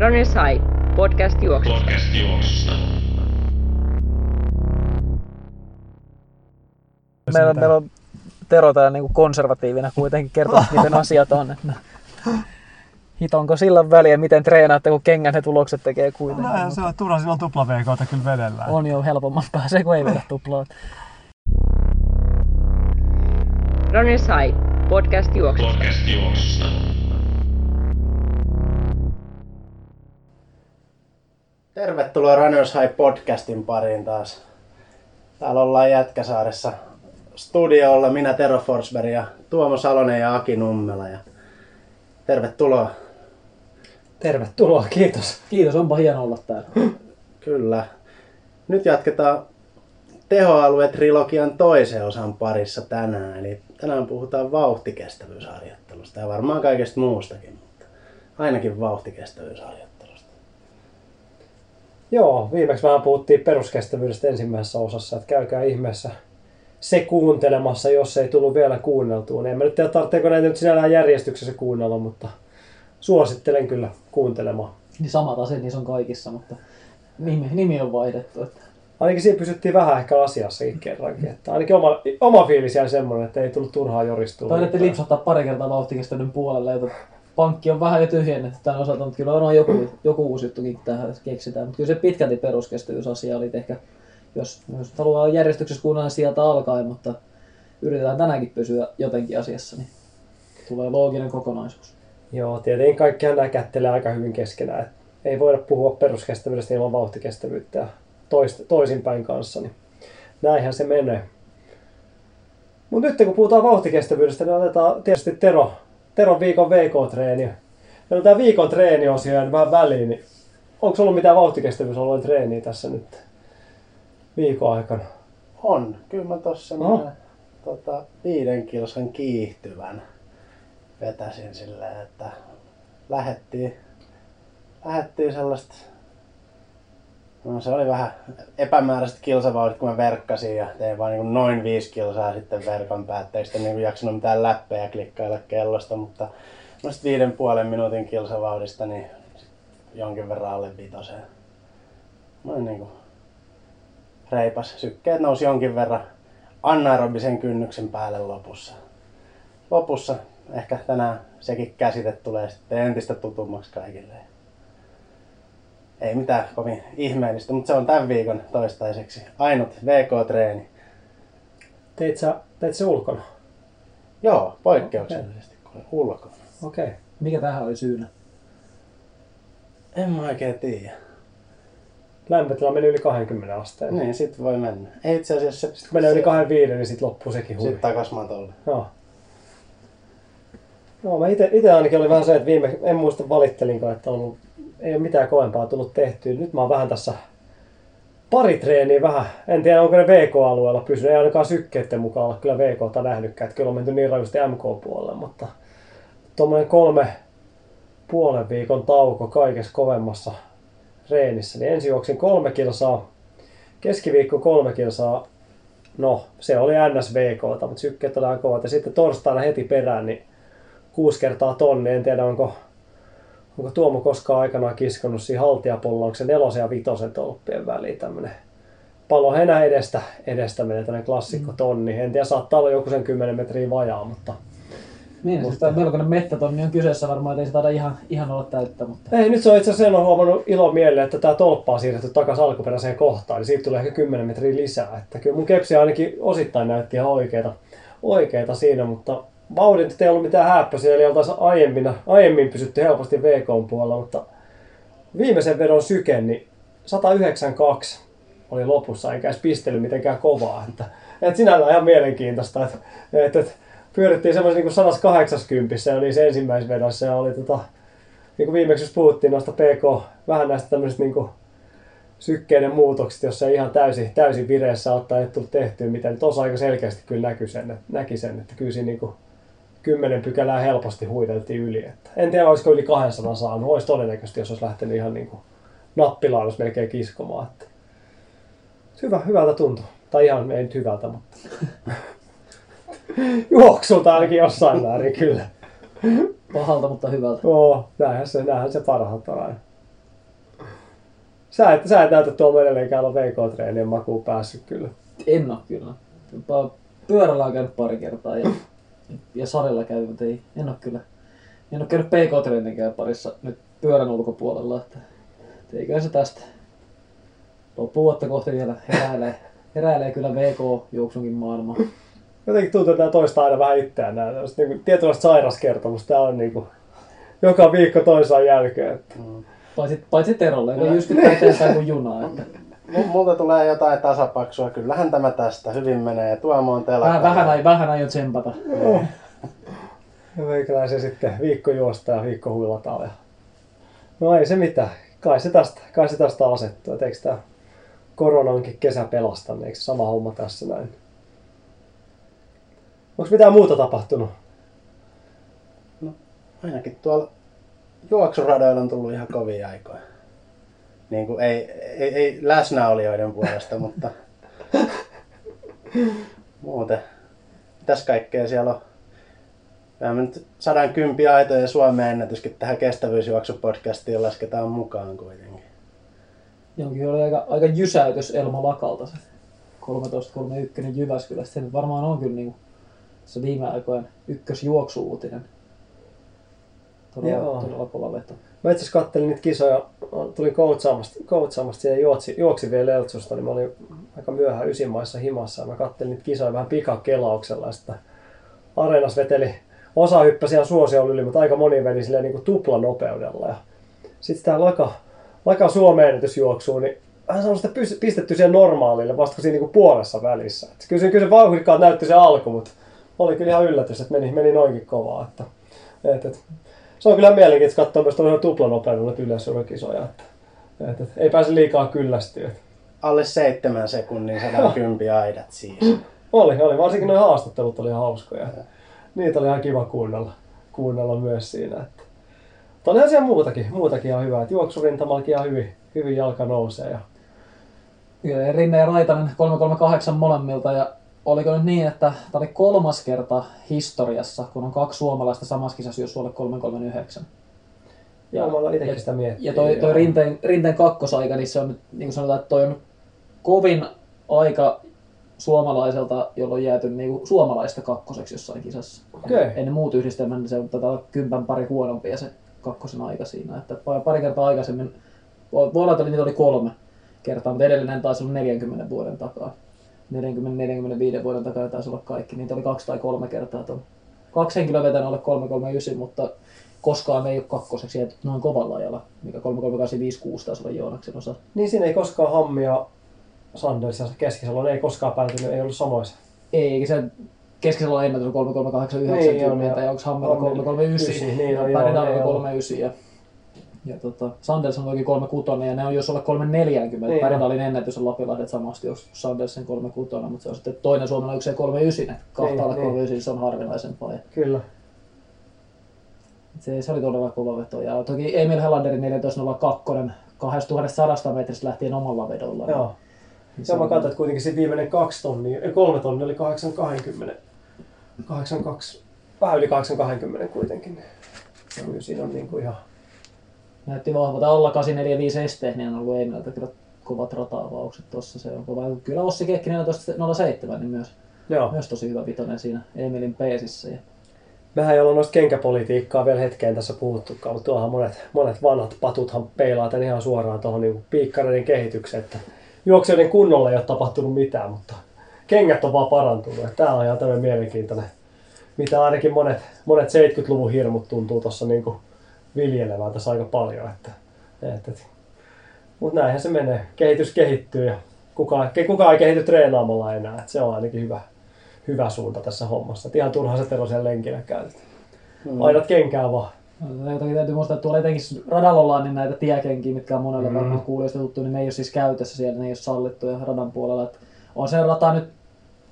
Runners High, podcast juoksusta. Podcast juoksusta. Meillä, meillä on Tero täällä niin konservatiivina kuitenkin kertoo, miten asiat on. Että hitonko sillä väliä, miten treenaatte, kun kengän ne tulokset tekee kuitenkin. No, se on turha silloin tupla kyllä vedellään. On jo helpomman pääsee, kun ei vedä tuplaa. Runners High, podcast juoksusta. Podcast juoksusta. Tervetuloa Runners High podcastin pariin taas. Täällä ollaan Jätkäsaaressa studiolla minä Tero Forsberg ja Tuomo Salonen ja Aki Nummela. Ja tervetuloa. Tervetuloa, kiitos. Kiitos, onpa hieno olla täällä. Kyllä. Nyt jatketaan tehoalue-trilogian toisen osan parissa tänään. Eli tänään puhutaan vauhtikestävyysharjoittelusta ja varmaan kaikesta muustakin, mutta ainakin vauhtikestävyysharjoittelusta. Joo, viimeksi vähän puhuttiin peruskestävyydestä ensimmäisessä osassa, että käykää ihmeessä se kuuntelemassa, jos ei tullut vielä kuunneltua. En mä nyt tiedä, tarvitseeko näitä nyt sinällään järjestyksessä kuunnella, mutta suosittelen kyllä kuuntelemaan. Niin samat asiat niissä on kaikissa, mutta nimi, nimi on vaihdettu. Että... Ainakin siinä pysyttiin vähän ehkä asiassakin kerrankin. Että ainakin oma, oma fiilis jäi semmoinen, että ei tullut turhaa joristua. Taidatte lipsahtaa pari kertaa vauhtikestävyyden puolelle, että pankki on vähän jo tyhjennetty tämän osalta, mutta kyllä on joku, joku uusi juttukin tähän keksitään. Mutta kyllä se pitkälti peruskestävyysasia oli ehkä, jos, jos haluaa järjestyksessä kuunnella sieltä alkaen, mutta yritetään tänäänkin pysyä jotenkin asiassa, niin tulee looginen kokonaisuus. Joo, tietenkin kaikkihan nämä kättelee aika hyvin keskenään. Et ei voida puhua peruskestävyydestä ilman vauhtikestävyyttä ja toisinpäin kanssa. Niin näinhän se menee. Mutta nyt kun puhutaan vauhtikestävyydestä, niin otetaan tietysti Tero, Teron viikon VK-treeni. On tämä viikon treeniosio jäänyt vähän väliin, niin onko ollut mitään vauhtikestävyysalueen treeniä tässä nyt viikon aikana? On. Kyllä mä tossa No. no. tota, viiden kilsan kiihtyvän vetäsin silleen, että lähettiin, lähettiin sellaista No se oli vähän epämääräiset kilsavauhdit, kun mä verkkasin ja tein vaan niin noin viisi kilsaa sitten verkon päätteeksi. En niin jaksanut mitään läppejä klikkailla kellosta, mutta noista viiden puolen minuutin kilsavauhdista niin jonkin verran alle vitoseen. Noin niin kuin reipas. Sykkeet nousi jonkin verran anaerobisen kynnyksen päälle lopussa. Lopussa ehkä tänään sekin käsite tulee sitten entistä tutummaksi kaikille. Ei mitään kovin ihmeellistä, mutta se on tämän viikon toistaiseksi ainut VK-treeni. Teit sä, teit sä ulkona? Joo, poikkeuksellisesti okay. ulkona. Okei. Okay. Mikä tähän oli syynä? En mä oikein tiedä. Lämpötila meni yli 20 asteen. Niin, sit voi mennä. Ei itse asiassa. Sitten kun menee yli 25, niin sitten loppuu sekin hui. Sitten takas matolle. Joo. No, mä ite, ite ainakin oli vähän se, että viime, en muista valittelinko, että on ollut, ei ole mitään kovempaa tullut tehtyä. Nyt mä oon vähän tässä pari treeniä vähän, en tiedä onko ne VK-alueella pysynyt, ei ainakaan sykkeiden mukaan olla kyllä VK-ta nähnytkään, että kyllä on menty niin rajusti MK-puolelle, mutta tuommoinen kolme puolen viikon tauko kaikessa kovemmassa reenissä, niin ensi juoksin kolme kilsaa, keskiviikko kolme kilsaa, no se oli NSVK, mutta sykkeet oli aika kovat. Ja sitten torstaina heti perään, niin kuusi kertaa tonni, en tiedä onko, onko Tuomo koskaan aikanaan kiskonut siinä haltiapollauksen nelosen ja vitosen tolppien väliin tämmönen palo henä edestä, edestä menee tämmöinen klassikko tonni. En tiedä, saattaa olla joku sen 10 metriä vajaa, mutta Niin, siis tämä melkoinen mettätonni on kyseessä varmaan, että ei se taida ihan, ihan olla täyttä, mutta Ei, nyt se on itse asiassa sen on huomannut ilo mieleen, että tämä tolppa on siirretty takaisin alkuperäiseen kohtaan, niin siitä tulee ehkä 10 metriä lisää. Että kyllä mun kepsi ainakin osittain näytti ihan oikeita, oikeita siinä, mutta vauhdit ei ollut mitään häppöisiä, eli oltaisiin aiemmin, aiemmin pysytty helposti VK puolella, mutta viimeisen vedon syke, niin 192 oli lopussa, eikä edes pistely mitenkään kovaa. Että, että sinällään ihan mielenkiintoista, että, että, että pyörittiin semmoisen niin 180 se oli se ensimmäisessä vedossa ja oli tota, niin kuin viimeksi jos puhuttiin noista PK, vähän näistä tämmöisistä niin sykkeiden muutoksista, jossa ei ihan täysin, täysin vireessä ottaa, ei tullut tehtyä mitään, niin tuossa aika selkeästi kyllä näki sen, näki sen, että kyllä siinä niin kuin kymmenen pykälää helposti huiteltiin yli. Että en tiedä, olisiko yli 200 saanut, olisi todennäköisesti, jos olisi lähtenyt ihan niin kuin nappilaan, olisi melkein kiskomaan. Että hyvä, hyvältä tuntuu. Tai ihan, ei nyt hyvältä, mutta juoksulta ainakin jossain määrin kyllä. pahalta, mutta hyvältä. Oo, näinhän se, näinhän se parhaat on aina. Sä et, sä et näytä tuolla edelleenkään olla VK-treenien makuun päässyt kyllä. En oo kyllä. Pyörällä on käynyt pari kertaa ja, ja salilla mutta ei, en oo kyllä. En oo käynyt PK-treenikään parissa nyt pyörän ulkopuolella, että, eiköhän se tästä loppuvuotta kohti vielä heräilee, heräilee kyllä VK-juoksunkin maailma. Jotenkin tuntuu, että nämä toistaa aina vähän itseään. Nämä niin tietynlaista sairaskertomusta. Tämä on niin kuin, joka viikko toisaan jälkeen. Että. Paitsi, paitsi Terolle, joka jyskyttää eteenpäin kuin junaa. Että. Multa tulee jotain tasapaksua. Kyllähän tämä tästä hyvin menee. Tuomo on telakalla. Vähän, vähän, ai- vähän aion tsempata. Ja meikäläisen sitten viikko juosta ja viikko huilataan. Ja... No ei se mitään. Kai se tästä, kai se tästä asettuu. Et eikö tämä koronankin kesä pelasta, niin eikö se sama homma tässä näin? Onko mitään muuta tapahtunut? Ainakin tuolla juoksuradoilla on tullut ihan kovia aikoja. Niin kuin ei, ei, ei läsnäolijoiden puolesta, mutta muuten. Mitäs kaikkea siellä on? Me nyt 110 aitoja Suomen ennätyskin tähän kestävyysjuoksupodcastiin lasketaan mukaan kuitenkin. Jonkin oli aika, aika jysäytys Elmo Lakalta se 13.31 Jyväskylästä. Se varmaan on kyllä niin se viime aikojen ykkösjuoksu-uutinen. Todella, Joo. todella kova veto. Mä itse asiassa kattelin niitä kisoja, tulin coachaamasta siihen juoksi, juoksi vielä Eltsusta, niin mä olin aika myöhään ysimaissa himassa ja mä kattelin niitä kisoja vähän pikakelauksella. Sitten areenas veteli, osa hyppäsi ihan suosion yli, mutta aika moni veli silleen niin kuin tuplanopeudella. Ja sitten tämä Laka, Laka Suomen ennätysjuoksuun, niin hän sanoi sitä pistetty siihen normaalille vasta siinä niin puolessa välissä. Et kyllä se, kyllä se vauhdikkaat näytti se alku, mutta oli kyllä ihan yllätys, että meni, meni noinkin kovaa. Että, et, et, se on kyllä mielenkiintoista katsoa myös tuolla tuplanopeudella yleisurhekisoja. Että, et, et, ei pääse liikaa kyllästyä. Alle seitsemän sekunnin 110 aidat siis. Oli, oli. Varsinkin nuo haastattelut oli hauskoja. Niitä oli ihan kiva kuunnella, kuunnella myös siinä. Että. Mutta olihan siellä muutakin, muutakin ihan hyvää. Juoksurintamallakin ihan hyvin, hyvin jalka nousee. Ja... Rinne ja Raitanen 338 molemmilta ja oliko nyt niin, että tämä oli kolmas kerta historiassa, kun on kaksi suomalaista samassa kisassa, jos sulle 339. Joo, mä olen itsekin sitä miettinyt. Ja toi, toi rinteen, rinteen kakkosaika, niin se on nyt, niin kuin sanotaan, että toi on kovin aika suomalaiselta, jolloin on jääty niin kuin suomalaista kakkoseksi jossain kisassa. Okei. Ennen muut yhdistelmät, niin se on tätä kympän pari huonompia se kakkosen aika siinä. Että pa- pari kertaa aikaisemmin, voi olla, että niitä oli kolme kertaa, mutta edellinen taisi olla 40 vuoden takaa. 40-45 vuoden takaa taisi olla kaikki. Niitä oli kaksi tai kolme kertaa. Tuon. Kaksi henkilöä vetänyt alle 339, mutta koskaan ei ole kakkoseksi jääty noin kovalla ajalla, mikä 33856 taisi olla Joonaksen osa. Niin siinä ei koskaan Hammia Sanders ja Keskisalo, ei koskaan päätynyt, ei ollut samoissa. Ei, eikä se keskisellä ennätys on 33890 Niin, on, ja- onko Hammella on, 339 niin, joo, oli joo. 39 ja, ja tota, Sanders on toki 36 ja ne on jos olla 340. Niin Niin, on. Pärinalin ennätys on Lapilahdet samasti, jos Sandersin 36, mutta se on sitten toinen suomalainen 39, että kahta Niin, alle niin. 39 se on harvinaisempaa. Ja Kyllä. se, se oli todella kova veto. Ja toki Emil Helanderin 14.02 2100 metristä lähtien omalla vedolla. niin- Joo. niin se Joo, mä katsoin, että kuitenkin se viimeinen kaksi tonnia, ei, kolme tonnia oli 820. 82, vähän yli 820 kuitenkin. Kyllä siinä on niinku ihan... näytti vahvalta. Alla 845 esteet, niin on ollut Emililtä kyllä kovat rata-avaukset tuossa. Se on kova. Kyllä Ossi Kekki 14.07, niin myös, Joo. myös tosi hyvä vitonen siinä Emilin peesissä. Ja Mehän ei olla noista kenkäpolitiikkaa vielä hetkeen tässä puhuttukaan, mutta tuohan monet, monet vanhat patuthan peilaa tämän ihan suoraan tuohon niin piikkareiden kehitykseen, että juoksijoiden kunnolla ei ole tapahtunut mitään, mutta kengät on vaan parantunut. Tämä on ihan tämmöinen mielenkiintoinen, mitä ainakin monet, monet 70-luvun hirmut tuntuu tuossa niin viljelevän tässä aika paljon. Että, että, että. Mutta näinhän se menee. Kehitys kehittyy ja kukaan, kukaan ei kehity treenaamalla enää. Että se on ainakin hyvä, hyvä suunta tässä hommassa. Et ihan turha se Tero siellä lenkillä käytet. Mm. Aidot kenkää vaan. Ja toki täytyy muistaa, että tuolla etenkin radalla ollaan niin näitä tiekenkiä, mitkä on monelle Mm. varmaan kuulijoista tuttu, niin ne ei ole siis käytössä siellä, ne ei ole sallittuja radan puolella. Että on se rata nyt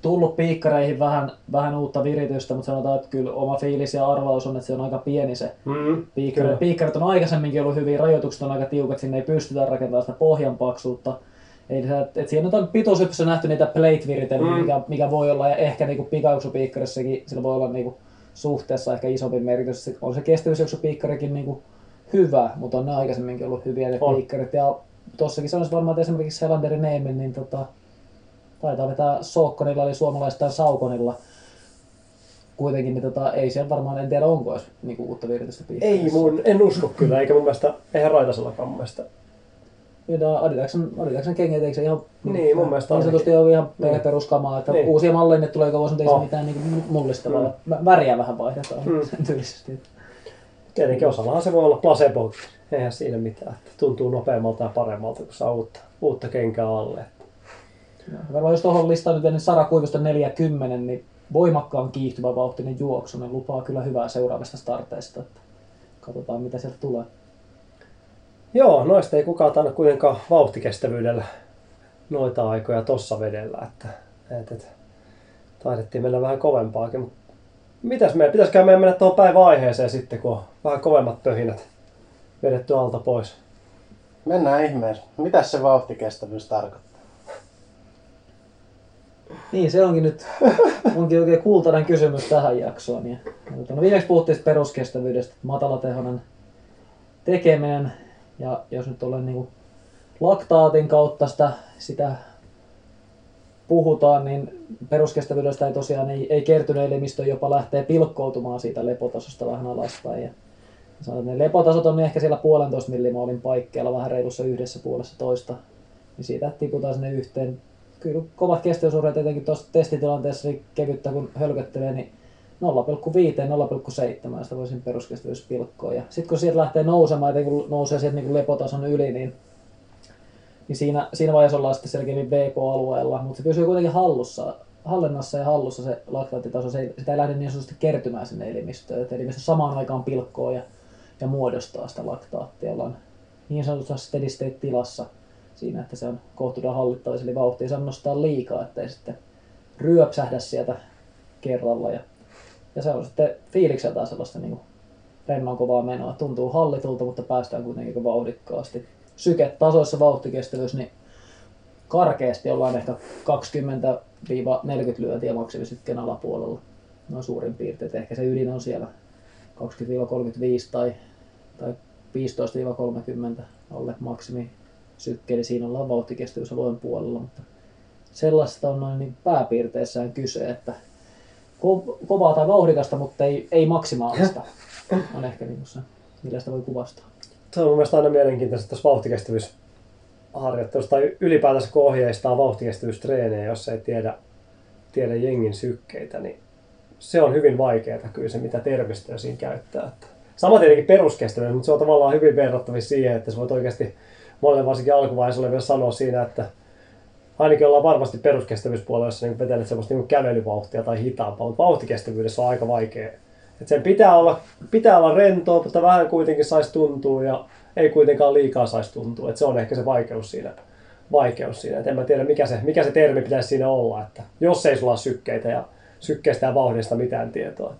tullut piikkareihin vähän, vähän uutta viritystä, mutta sanotaan, että kyllä oma fiilis ja arvaus on, että se on aika pieni se Mm, piikkari. kyllä. Piikkarit on aikaisemminkin ollut hyvin, rajoitukset on aika tiukat, sinne ei pystytä rakentamaan sitä pohjan paksuutta. Se, että siinä on pituushyppyssä nähty niitä plate-viritelmiä, Mm. mikä, mikä, voi olla, ja ehkä niinku pikajuoksupiikkarissakin sillä voi olla niinku suhteessa ehkä isompi merkitys. Se- On se kestävyysjuoksupiikkarikin niinku hyvä, mutta on ne aikaisemminkin ollut hyviä ne On. piikkarit. Ja tossakin sanoisi varmaan, että esimerkiksi Selanderin Neemin, niin tota, taitaa vetää Sookkonilla eli suomalaistaan Saukonilla. Kuitenkin, niin tota, ei siellä varmaan, en tiedä onko edes niinku uutta viritystä pisteessä. Ei mun, en usko kyllä, eikä mun mielestä, eihän Raitasellakaan mun mielestä. Ja Adidaksen, Adidaksen kengät, eikö se ihan... Niin, mun mielestä Niin sanotusti on ihan niin. peruskamaa, että Niin. niin. uusia malleja nyt tulee joka vuosi, mutta ei No. se mitään niin mullistavaa. Mm. Väriä vähän vaihdetaan Mm. sen tyylisesti. Tietenkin osallahan se voi olla placebo, eihän siinä mitään. Tuntuu nopeammalta ja paremmalta, kun saa uutta, uutta kenkää alle. Varmaan jos tuohon listaan nyt ennen Sara Kuivosta 40, niin voimakkaan kiihtyvä vauhtinen juoksu, niin lupaa kyllä hyvää seuraavista starteista. Että katsotaan mitä sieltä tulee. Joo, noista ei kukaan tainnut kuitenkaan vauhtikestävyydellä noita aikoja tossa vedellä, että, että, että taidettiin mennä vähän kovempaakin. Mutta mitäs meidän, pitäisikö meidän mennä tuohon päiväaiheeseen sitten, kun on vähän kovemmat pöhinät vedetty alta pois? Mennään ihmeessä. Mitäs se vauhtikestävyys tarkoittaa? Niin, se onkin nyt onkin oikein kultainen kysymys tähän jaksoon. Ja, ja tota, no viimeksi puhuttiin peruskestävyydestä, matalatehoinen tekeminen. Ja jos nyt olen niin laktaatin kautta sitä, sitä puhutaan, niin peruskestävyydestä ei tosiaan ei, ei kertynyt elimistö jopa lähtee pilkkoutumaan siitä lepotasosta vähän alaspäin. Ja sanotaan, että ne lepotasot on ehkä siellä puolentoista millimoolin paikkeilla, vähän reilussa yhdessä puolessa toista. Niin siitä tiputaan sinne yhteen kyllä kovat kestävyysurheet etenkin tuossa testitilanteessa niin kevyttä kun hölköttelee, niin 0,5-0,7 sitä voisin peruskestävyyspilkkoa. Ja sitten kun sieltä lähtee nousemaan, etenkin kun nousee sieltä niin lepotason yli, niin, niin siinä, siinä vaiheessa ollaan sitten selkeämmin VK-alueella, mutta se pysyy kuitenkin hallussa, hallinnassa ja hallussa se laktaattitaso, se ei, sitä ei lähde niin sanotusti kertymään sinne elimistöön, että elimistö samaan aikaan pilkkoo ja, ja muodostaa sitä laktaattia, ollaan niin sanotussa steady state tilassa siinä, että se on kohtuuden hallittavissa, eli vauhti ei saa nostaa liikaa, ettei sitten ryöpsähdä sieltä kerralla. Ja, ja se on sitten fiilikseltään sellaista niin rennon kovaa menoa. Tuntuu hallitulta, mutta päästään kuitenkin vauhdikkaasti. Syketasoissa vauhtikestävyys, niin karkeasti ollaan ehkä 20-40 lyöntiä maksimisykken alapuolella. No suurin piirtein. Ehkä se ydin on siellä 20-35 tai, tai 15-30 alle maksimi sykke, eli siinä ollaan vauhtikestävyysalueen puolella, mutta sellaista on noin niin pääpiirteissään kyse, että ko- kovaa tai vauhdikasta, mutta ei, ei maksimaalista on ehkä niin se, millä sitä voi kuvastaa. Se on mun mielestä aina mielenkiintoista tässä vauhtikestävyysharjoittelussa tai ylipäätänsä kun ohjeistaa vauhtikestävyystreenejä, jos ei tiedä, tiedä jengin sykkeitä, niin se on hyvin vaikeaa kyllä se, mitä termistöä siinä käyttää. Sama tietenkin peruskestävyys, mutta se on tavallaan hyvin verrattavissa siihen, että sä voit oikeasti monelle varsinkin alkuvaiheessa oli vielä sanoa siinä, että ainakin ollaan varmasti peruskestävyyspuolella, jos niin vetelet semmoista niin kävelyvauhtia tai hitaampaa, mutta vauhtikestävyydessä on aika vaikea. Et sen pitää olla, pitää olla rentoa, mutta vähän kuitenkin saisi tuntua ja ei kuitenkaan liikaa saisi tuntua. Et se on ehkä se vaikeus siinä. Vaikeus siinä. Et en mä tiedä, mikä se, mikä se termi pitäisi siinä olla, että jos ei sulla ole sykkeitä ja sykkeestä ja vauhdista mitään tietoa.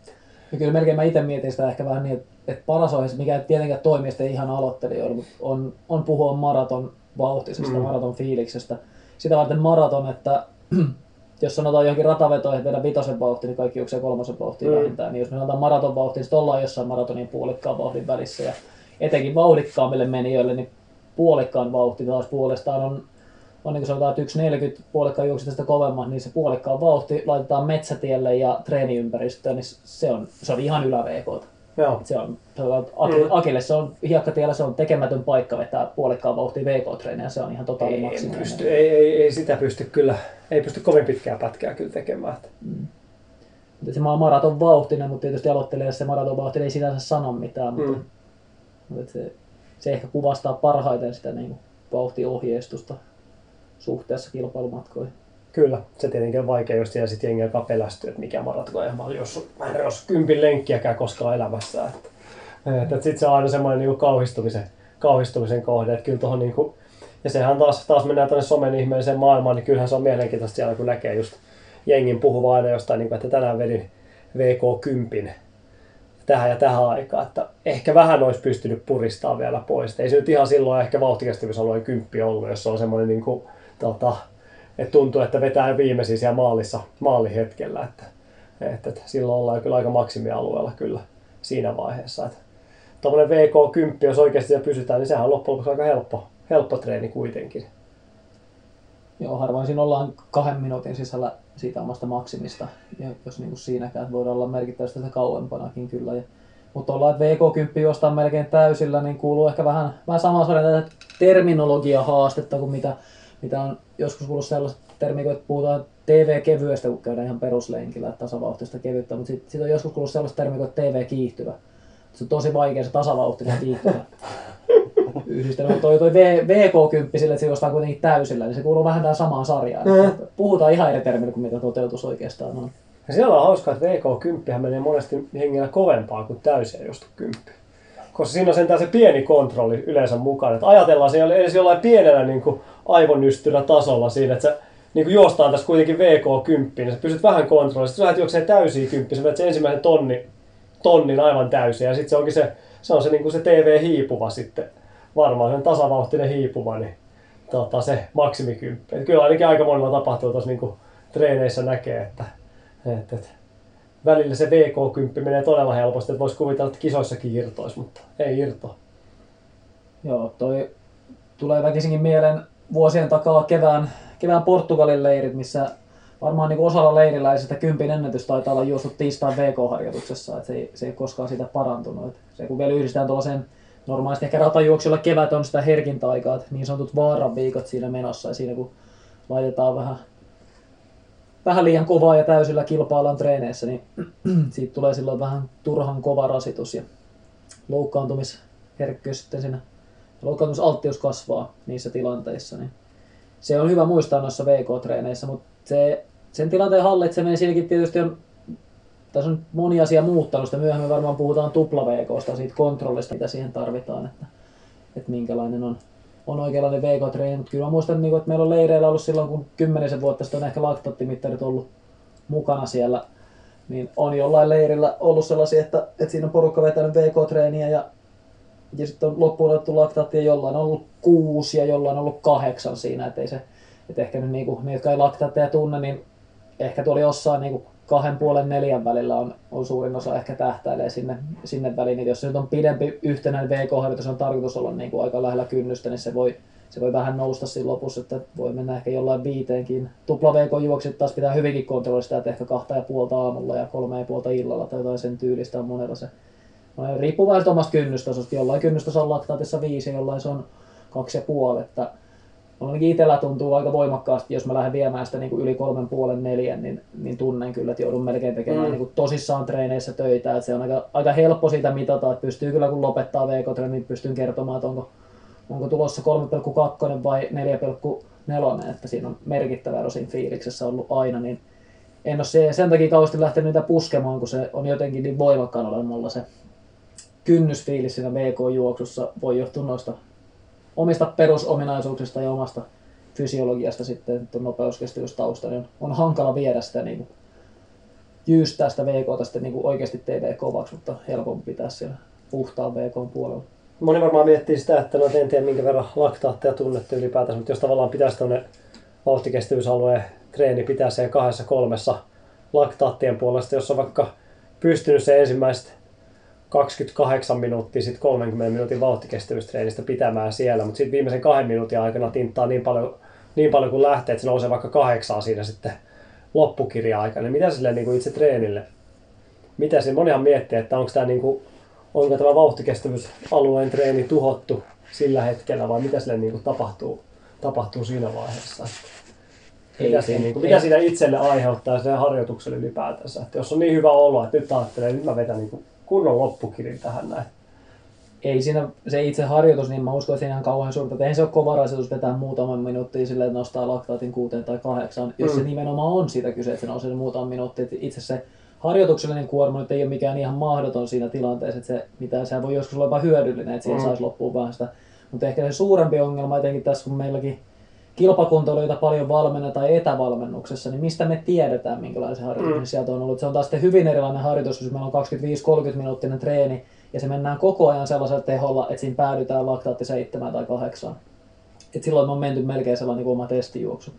Ja kyllä melkein mä itse mietin sitä ehkä vähän niin, että, että paras ohjeessa, mikä ei tietenkään toimii sitten ihan aloittelijoille, mutta on, on puhua maraton vauhtisesta, Mm. maraton fiiliksestä. Sitä varten maraton, että jos sanotaan johonkin ratavetoihin, että vedä vitosen vauhti, niin kaikki juoksee kolmosen vauhtiin Mm. vähintään. Niin jos me sanotaan maraton vauhti, niin ollaan jossain maratonin puolikkaan vauhdin välissä. Ja etenkin vauhdikkaammille menijöille, niin puolikkaan vauhti taas puolestaan on, on niin kuin sanotaan, että 1,40 puolikkaan juokset sitä kovemman, niin se puolikkaan vauhti laitetaan metsätielle ja treeniympäristöön, niin se on, se on ihan ylä Joo. se on, Mm. Akille se on hiekkatiellä, se on tekemätön paikka vetää puolikkaan vauhtia VK-treenejä, se on ihan totaali Ei, pysty, ei, ei, ei, sitä pysty kyllä, ei pysty kovin pitkää pätkää kyllä tekemään. Mutta se maa maraton vauhtinen, mutta tietysti aloittelee se maraton vauhtinen ei sinänsä sano mitään, mutta, Mm. mutta se, se, ehkä kuvastaa parhaiten sitä niin vauhtiohjeistusta suhteessa kilpailumatkoihin. Kyllä, se tietenkin on vaikea, jos siellä sitten jengi alkaa pelästyä, että mikä maraton. Ja mä jos mä jos kympin lenkkiäkään koskaan elämässä. Että, että sitten se on aina semmoinen niin kauhistumisen, kauhistumisen kohde. Että kyllä tohon, niin kuin, ja sehän taas, taas mennään tuonne somen ihmeelliseen maailmaan, niin kyllähän se on mielenkiintoista siellä, kun näkee just jengin puhuva aina jostain, niin kuin, että tänään vedin VK10 tähän ja tähän aikaan, että ehkä vähän olisi pystynyt puristaa vielä pois. Ei se nyt ihan silloin ehkä vauhtikestävyysalueen kymppi ollut, jos se on semmoinen niin kuin, tota, että tuntuu, että vetää viimeisiä siellä maalissa, maalihetkellä, että, että, että silloin ollaan kyllä aika maksimialueella kyllä siinä vaiheessa. Että tuommoinen VK10, jos oikeasti siellä pysytään, niin sehän on loppujen lopuksi aika helppo, helppo treeni kuitenkin. Joo, harvoin siinä ollaan kahden minuutin sisällä siitä omasta maksimista, ja jos niin kuin siinäkään, että voidaan olla merkittävästi sitä kauempanakin kyllä. Ja, mutta ollaan, että VK10 juostaan melkein täysillä, niin kuuluu ehkä vähän, vähän samaa terminologia haastetta kuin mitä, mitä on joskus kuullut sellaista termiä, että puhutaan TV-kevyestä, kun käydään ihan peruslenkillä, että tasavauhtista kevyttä, mutta sitten sit on joskus kuullut sellaista termiä kuin TV-kiihtyvä. Se on tosi vaikea se tasavauhtinen kiihtyvä yhdistelmä. Toi, toi v, VK10 sille, että se juostaan kuitenkin täysillä, niin se kuuluu vähän tähän samaan sarjaan. Mm. Puhutaan ihan eri termillä kuin mitä toteutus oikeastaan on. Ja siellä on hauskaa, että VK10 menee monesti hengellä kovempaa kuin täysiä juostu 10. Koska siinä on sentään se pieni kontrolli yleensä mukana. Että ajatellaan se edes jollain pienellä niin kuin aivonystyrä tasolla siinä, että sä niin kuin juostaan tässä kuitenkin VK10, niin sä pysyt vähän kontrollissa. Sitten sä lähdet juokseen täysiä 10, sä sen ensimmäisen tonni, tonnin aivan täysin. Ja sitten se onkin se, se on se, niin kuin se TV-hiipuva sitten varmaan sen tasavauhtinen hiipuva, niin tota, se maksimikymppi. Et kyllä ainakin aika monella tapahtuu tuossa niin treeneissä näkee, että, että, että välillä se VK10 menee todella helposti, että voisi kuvitella, että kisoissakin irtoisi, mutta ei irtoa. Joo, toi tulee väkisinkin mieleen vuosien takaa kevään, kevään Portugalin leirit, missä varmaan niin osalla leiriläisistä kympin ennätys taitaa olla juostu tiistain VK-harjoituksessa, että se ei, se ei koskaan siitä parantunut. Että se kun vielä yhdistetään tuollaiseen normaalisti ehkä ratajuoksulla kevät on sitä herkintä aikaa, että niin sanotut vaaran viikot siinä menossa ja siinä kun laitetaan vähän, vähän liian kovaa ja täysillä kilpaillaan treeneissä, niin siitä tulee silloin vähän turhan kova rasitus ja loukkaantumisherkkyys sitten siinä, loukkaantumisalttius kasvaa niissä tilanteissa, niin se on hyvä muistaa noissa VK-treeneissä, mutta se, sen tilanteen hallitseminen siinäkin tietysti on tässä on moni asia muuttanut, sitä myöhemmin varmaan puhutaan tupla VKsta, siitä kontrollista, mitä siihen tarvitaan, että, että minkälainen on, on oikeanlainen VK-treeni. Mutta kyllä mä muistan, niin että meillä on leireillä ollut silloin, kun kymmenisen vuotta sitten on ehkä laktattimittarit ollut mukana siellä, niin on jollain leirillä ollut sellaisia, että, että siinä on porukka vetänyt VK-treeniä ja, ja sitten on loppuun otettu laktaattia, jollain on ollut kuusi ja jollain on ollut kahdeksan siinä, että ei se, että ehkä nyt niinku, ne, jotka ei laktaatteja tunne, niin ehkä tuolla jossain niinku kahden puolen neljän välillä on, on suurin osa ehkä tähtäilee sinne, sinne väliin. Niin jos se nyt on pidempi yhtenäinen VK-harjoitus, on tarkoitus olla niin kuin aika lähellä kynnystä, niin se voi, se voi vähän nousta siinä lopussa, että voi mennä ehkä jollain viiteenkin. Tupla VK juoksit taas pitää hyvinkin kontrolloida sitä, että ehkä kahta ja puolta aamulla ja kolme ja puolta illalla tai jotain sen tyylistä on monella se. Riippuu vähän omasta kynnystasosta. Jollain kynnystasolla on laktaatissa viisi jollain se on kaksi ja puoli. Että ainakin itsellä tuntuu aika voimakkaasti, jos mä lähden viemään sitä niin kuin yli kolmen puolen neljän, niin, niin tunnen kyllä, että joudun melkein tekemään mm. niin kuin tosissaan treeneissä töitä. Että se on aika, aika helppo siitä mitata, että pystyy kyllä kun lopettaa VK-treenin, niin pystyn kertomaan, että onko, onko tulossa 3,2 vai 4,4, että siinä on merkittävä ero siinä fiiliksessä ollut aina, niin en ole se, sen takia kauheasti lähtenyt niitä puskemaan, kun se on jotenkin niin voimakkaan olemalla se kynnysfiilis siinä VK-juoksussa voi johtua noista omista perusominaisuuksista ja omasta fysiologiasta sitten tuon nopeuskestävyystausta, niin on hankala viedä sitä niin kuin, jyystää sitä VK sitten niin kuin oikeasti TV kovaksi, mutta helpompi pitää siellä puhtaan VK puolella. Moni varmaan miettii sitä, että no en tiedä minkä verran laktaatteja tunnette ylipäätänsä, mutta jos tavallaan pitäisi tuonne vauhtikestävyysalueen treeni pitää siellä kahdessa kolmessa laktaattien puolesta, jos on vaikka pystynyt se ensimmäiset 28 minuuttia sit 30 minuutin vauhtikestävyystreenistä pitämään siellä, mutta sitten viimeisen kahden minuutin aikana tinttaa niin paljon, niin paljon kuin lähtee, että se nousee vaikka kahdeksaa siinä sitten loppukirja-aikana. Niin mitä sille niin kuin itse treenille? Mitä se monihan miettii, että onko tämä niin kuin, onko tämä vauhtikestävyysalueen treeni tuhottu sillä hetkellä vai mitä sille niin kuin tapahtuu, tapahtuu siinä vaiheessa? Mitä, siinä, niin kuin, mitä siinä itselle aiheuttaa se harjoitukselle ylipäätänsä? Että jos on niin hyvä olo, että nyt ajattelee, että nyt mä vetän niin kuin kunnon loppukiri tähän näin. Ei siinä, se itse harjoitus, niin mä uskon, että siinä on kauhean suurta. Eihän se ole kova rasitus vetää muutaman minuuttia silleen, että nostaa laktaatin kuuteen tai kahdeksaan, jos mm. se nimenomaan on siitä kyse, että se nousee muutaman minuuttia. Itse se harjoituksellinen kuorma nyt ei ole mikään ihan mahdoton siinä tilanteessa, että se, mitä se voi joskus olla jopa hyödyllinen, että siihen mm. saisi loppuun vähän sitä. Mutta ehkä se suurempi ongelma etenkin tässä, kun meilläkin kilpakuntoilijoita paljon valmennetaan etävalmennuksessa, niin mistä me tiedetään, minkälaisen harjoituksen mm. sieltä on ollut. Se on taas sitten hyvin erilainen harjoitus, jos meillä on 25-30 minuuttinen treeni, ja se mennään koko ajan sellaisella teholla, että siinä päädytään laktaatti 7 tai 8. Et silloin me on menty melkein sellainen niin oma testijuoksu.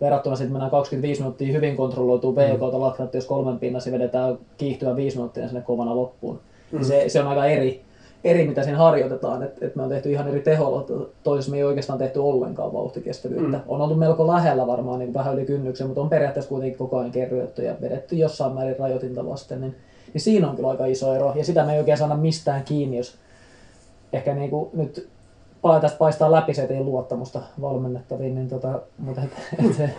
Verrattuna sitten mennään 25 minuuttia hyvin kontrolloituu VK, mm. laktaatti, jos kolmen pinnassa vedetään kiihtyvä 5 minuuttia sinne kovana loppuun. Mm. Se, se, on aika eri, eri, mitä siinä harjoitetaan. Että et me on tehty ihan eri teholla. Toisessa me ei oikeastaan tehty ollenkaan vauhtikestävyyttä. Mm. On ollut melko lähellä varmaan niin vähän yli kynnyksen, mutta on periaatteessa kuitenkin koko ajan kerrytetty ja vedetty jossain määrin rajoitinta vasten. Niin, niin siinä on kyllä aika iso ero. Ja sitä me ei oikein saada mistään kiinni, jos ehkä niin kuin nyt tästä paistaa läpi se, että ei luottamusta valmennettaviin, niin tota, mutta et, et se,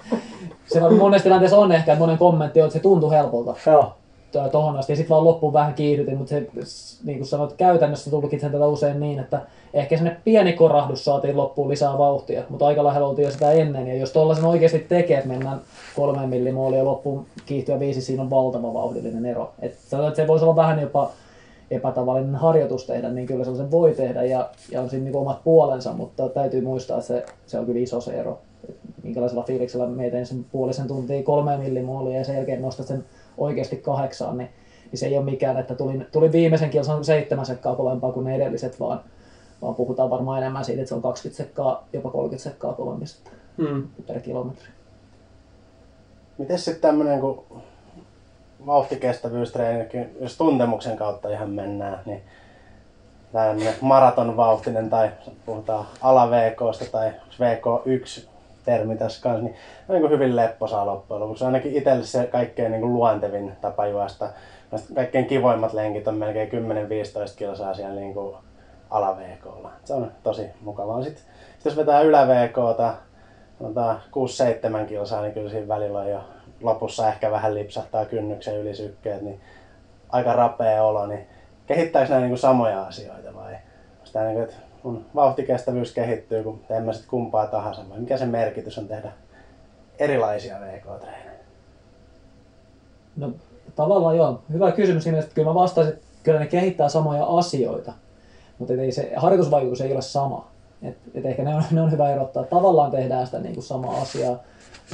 se monesti tilanteessa on ehkä, että monen kommentti on, että se tuntuu helpolta. Joo. Tuohon asti ja sitten vaan loppuun vähän kiihdytin, mutta se, niin kuin sanoit, käytännössä tulkitsen tätä usein niin, että ehkä sinne pieni korahdus saatiin loppuun lisää vauhtia, mutta aika lähellä oltiin jo sitä ennen. Ja jos tuollaisen oikeasti tekee, että mennään kolmeen millimoolia loppuun kiihtyä viisi, siinä on valtava vauhdillinen ero. Et sanotaan, että se voisi olla vähän jopa epätavallinen harjoitus tehdä, niin kyllä sellaisen voi tehdä ja, ja on siinä niin omat puolensa, mutta täytyy muistaa, että se, se on kyllä iso se ero. Et minkälaisella fiiliksellä meitä sen puolisen tuntia kolme millimoolia ja sen jälkeen nostat sen oikeasti kahdeksaan, niin, niin se ei ole mikään, että tuli, tuli viimeisen kilsan seitsemän sekkaa kovempaa kuin ne edelliset, vaan, vaan puhutaan varmaan enemmän siitä, että se on 20 sekkaa, jopa 30 sekkaa kovemmista hmm. per kilometri. Miten sitten tämmöinen, kun vauhtikestävyystreenikin, jos tuntemuksen kautta ihan mennään, niin tämmöinen maratonvauhtinen tai puhutaan ala VKsta tai VK1 termi tässä kanssa, niin on niin hyvin lepposaa loppujen lopuksi. Ainakin itselle se kaikkein niin luontevin tapa juosta. Kaikkein kivoimmat lenkit on melkein 10-15 kilsaa siellä niin kuin VKlla. Se on tosi mukavaa. Sitten, sitten jos vetää ylä VKta, 6-7 kilsaa, niin kyllä siinä välillä on jo lopussa ehkä vähän lipsahtaa kynnyksen yli sykkeet, niin aika rapea olo, niin kehittääkö nämä niin samoja asioita vai sitä niin kuin, että mun vauhtikestävyys kehittyy, kun teemme sitten kumpaa tahansa, vai mikä se merkitys on tehdä erilaisia VK-treenejä? No tavallaan joo. Hyvä kysymys siinä, että kyllä mä vastaisin, että kyllä ne kehittää samoja asioita, mutta ei se harjoitusvaikutus ei ole sama. Et, et ehkä ne on, ne on hyvä erottaa. Tavallaan tehdään sitä niin kuin samaa asiaa.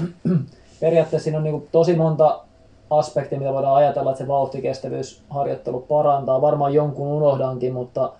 periaatteessa siinä on niin tosi monta aspektia, mitä voidaan ajatella, että se vauhtikestävyysharjoittelu parantaa. Varmaan jonkun unohdankin, mutta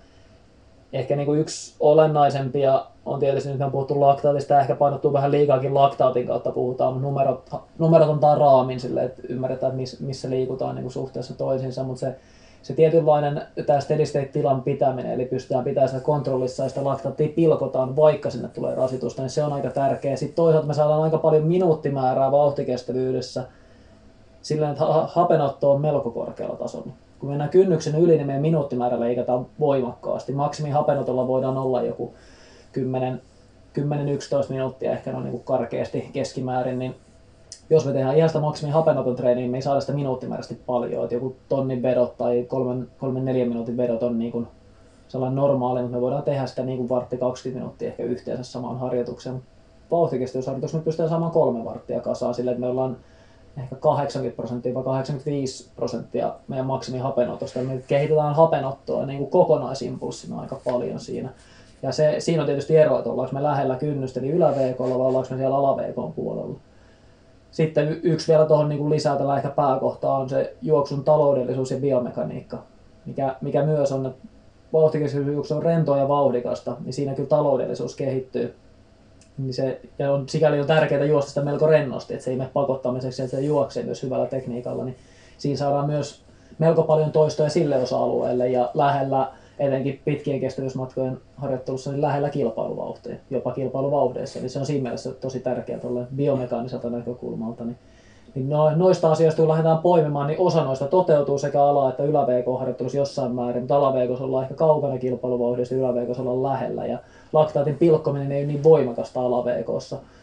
ehkä niin kuin yksi olennaisempia on tietysti, nyt on puhuttu laktaatista, ehkä painottuu vähän liikaakin laktaatin kautta puhutaan, mutta numerot, numerot on raamin sille, että ymmärretään, että missä liikutaan niin kuin suhteessa toisiinsa, mutta se se tietynlainen tämä steady state tilan pitäminen, eli pystytään pitämään sitä kontrollissa ja sitä laktaattia pilkotaan, vaikka sinne tulee rasitusta, niin se on aika tärkeä. Sitten toisaalta me saadaan aika paljon minuuttimäärää vauhtikestävyydessä sillä että hapenotto on melko korkealla tasolla. Kun mennään kynnyksen yli, niin meidän minuuttimäärä leikataan voimakkaasti. Maksimi hapenotolla voidaan olla joku 10-11 minuuttia ehkä noin niin karkeasti keskimäärin, niin jos me tehdään ihan sitä maksimin hapenoton treeniä, niin me ei saada sitä minuuttimääräisesti paljon. Että joku tonnin vedot tai kolmen, kolmen neljän minuutin vedot on niin kuin sellainen normaali, mutta me voidaan tehdä sitä niin kuin vartti 20 minuuttia ehkä yhteensä samaan harjoitukseen. Vauhtikestävyysharjoitus me pystytään saamaan kolme varttia kasaan sillä, että me ollaan ehkä 80 prosenttia vai 85 prosenttia meidän maksimi hapenotosta. Me kehitetään hapenottoa niin kuin kokonaisimpulssina aika paljon siinä. Ja se, siinä on tietysti ero, että ollaanko me lähellä kynnystä, eli ylä vai ollaanko me siellä ala puolella. Sitten yksi vielä tuohon niin lisää tällä ehkä pääkohtaa on se juoksun taloudellisuus ja biomekaniikka, mikä, mikä myös on, että vauhtikeskeisyyks on rentoa ja vauhdikasta, niin siinä kyllä taloudellisuus kehittyy. Niin se, ja on, sikäli on tärkeää juosta sitä melko rennosti, että se ei mene pakottamiseksi, että se juoksee myös hyvällä tekniikalla, niin siinä saadaan myös melko paljon toistoja sille osa-alueelle ja lähellä etenkin pitkien kestävyysmatkojen harjoittelussa niin lähellä kilpailuvauhtia, jopa kilpailuvauhdeissa. Eli se on siinä mielessä tosi tärkeää tuolle biomekaaniselta näkökulmalta. Niin, niin no, noista asioista, kun lähdetään poimimaan, niin osa noista toteutuu sekä ala- että ylä harjoittelussa jossain määrin, mutta ala ollaan ehkä kaukana kilpailuvauhdista ja ylä ollaan lähellä. Ja laktaatin pilkkominen ei ole niin voimakasta ala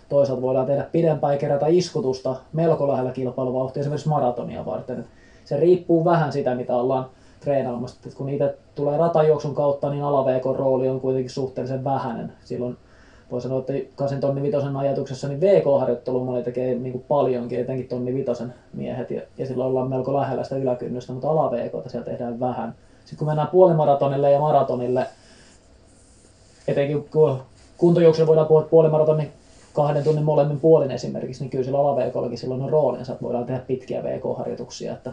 Toisaalta voidaan tehdä pidempää ja kerätä iskutusta melko lähellä kilpailuvauhtia esimerkiksi maratonia varten. Se riippuu vähän sitä, mitä ollaan treenaamassa. Et kun niitä tulee ratajuoksun kautta, niin alaveekon rooli on kuitenkin suhteellisen vähäinen. Silloin voi sanoa, että 8 tonni vitosen ajatuksessa niin VK-harjoittelu moni tekee niin kuin paljonkin, etenkin tonni vitosen miehet, ja, ja silloin ollaan melko lähellä sitä yläkynnystä, mutta ala siellä tehdään vähän. Sitten kun mennään puolimaratonille ja maratonille, etenkin kun kuntojuoksulla voidaan puhua puolimaratonin kahden tunnin molemmin puolin esimerkiksi, niin kyllä sillä ala silloin on roolinsa, että voidaan tehdä pitkiä VK-harjoituksia, että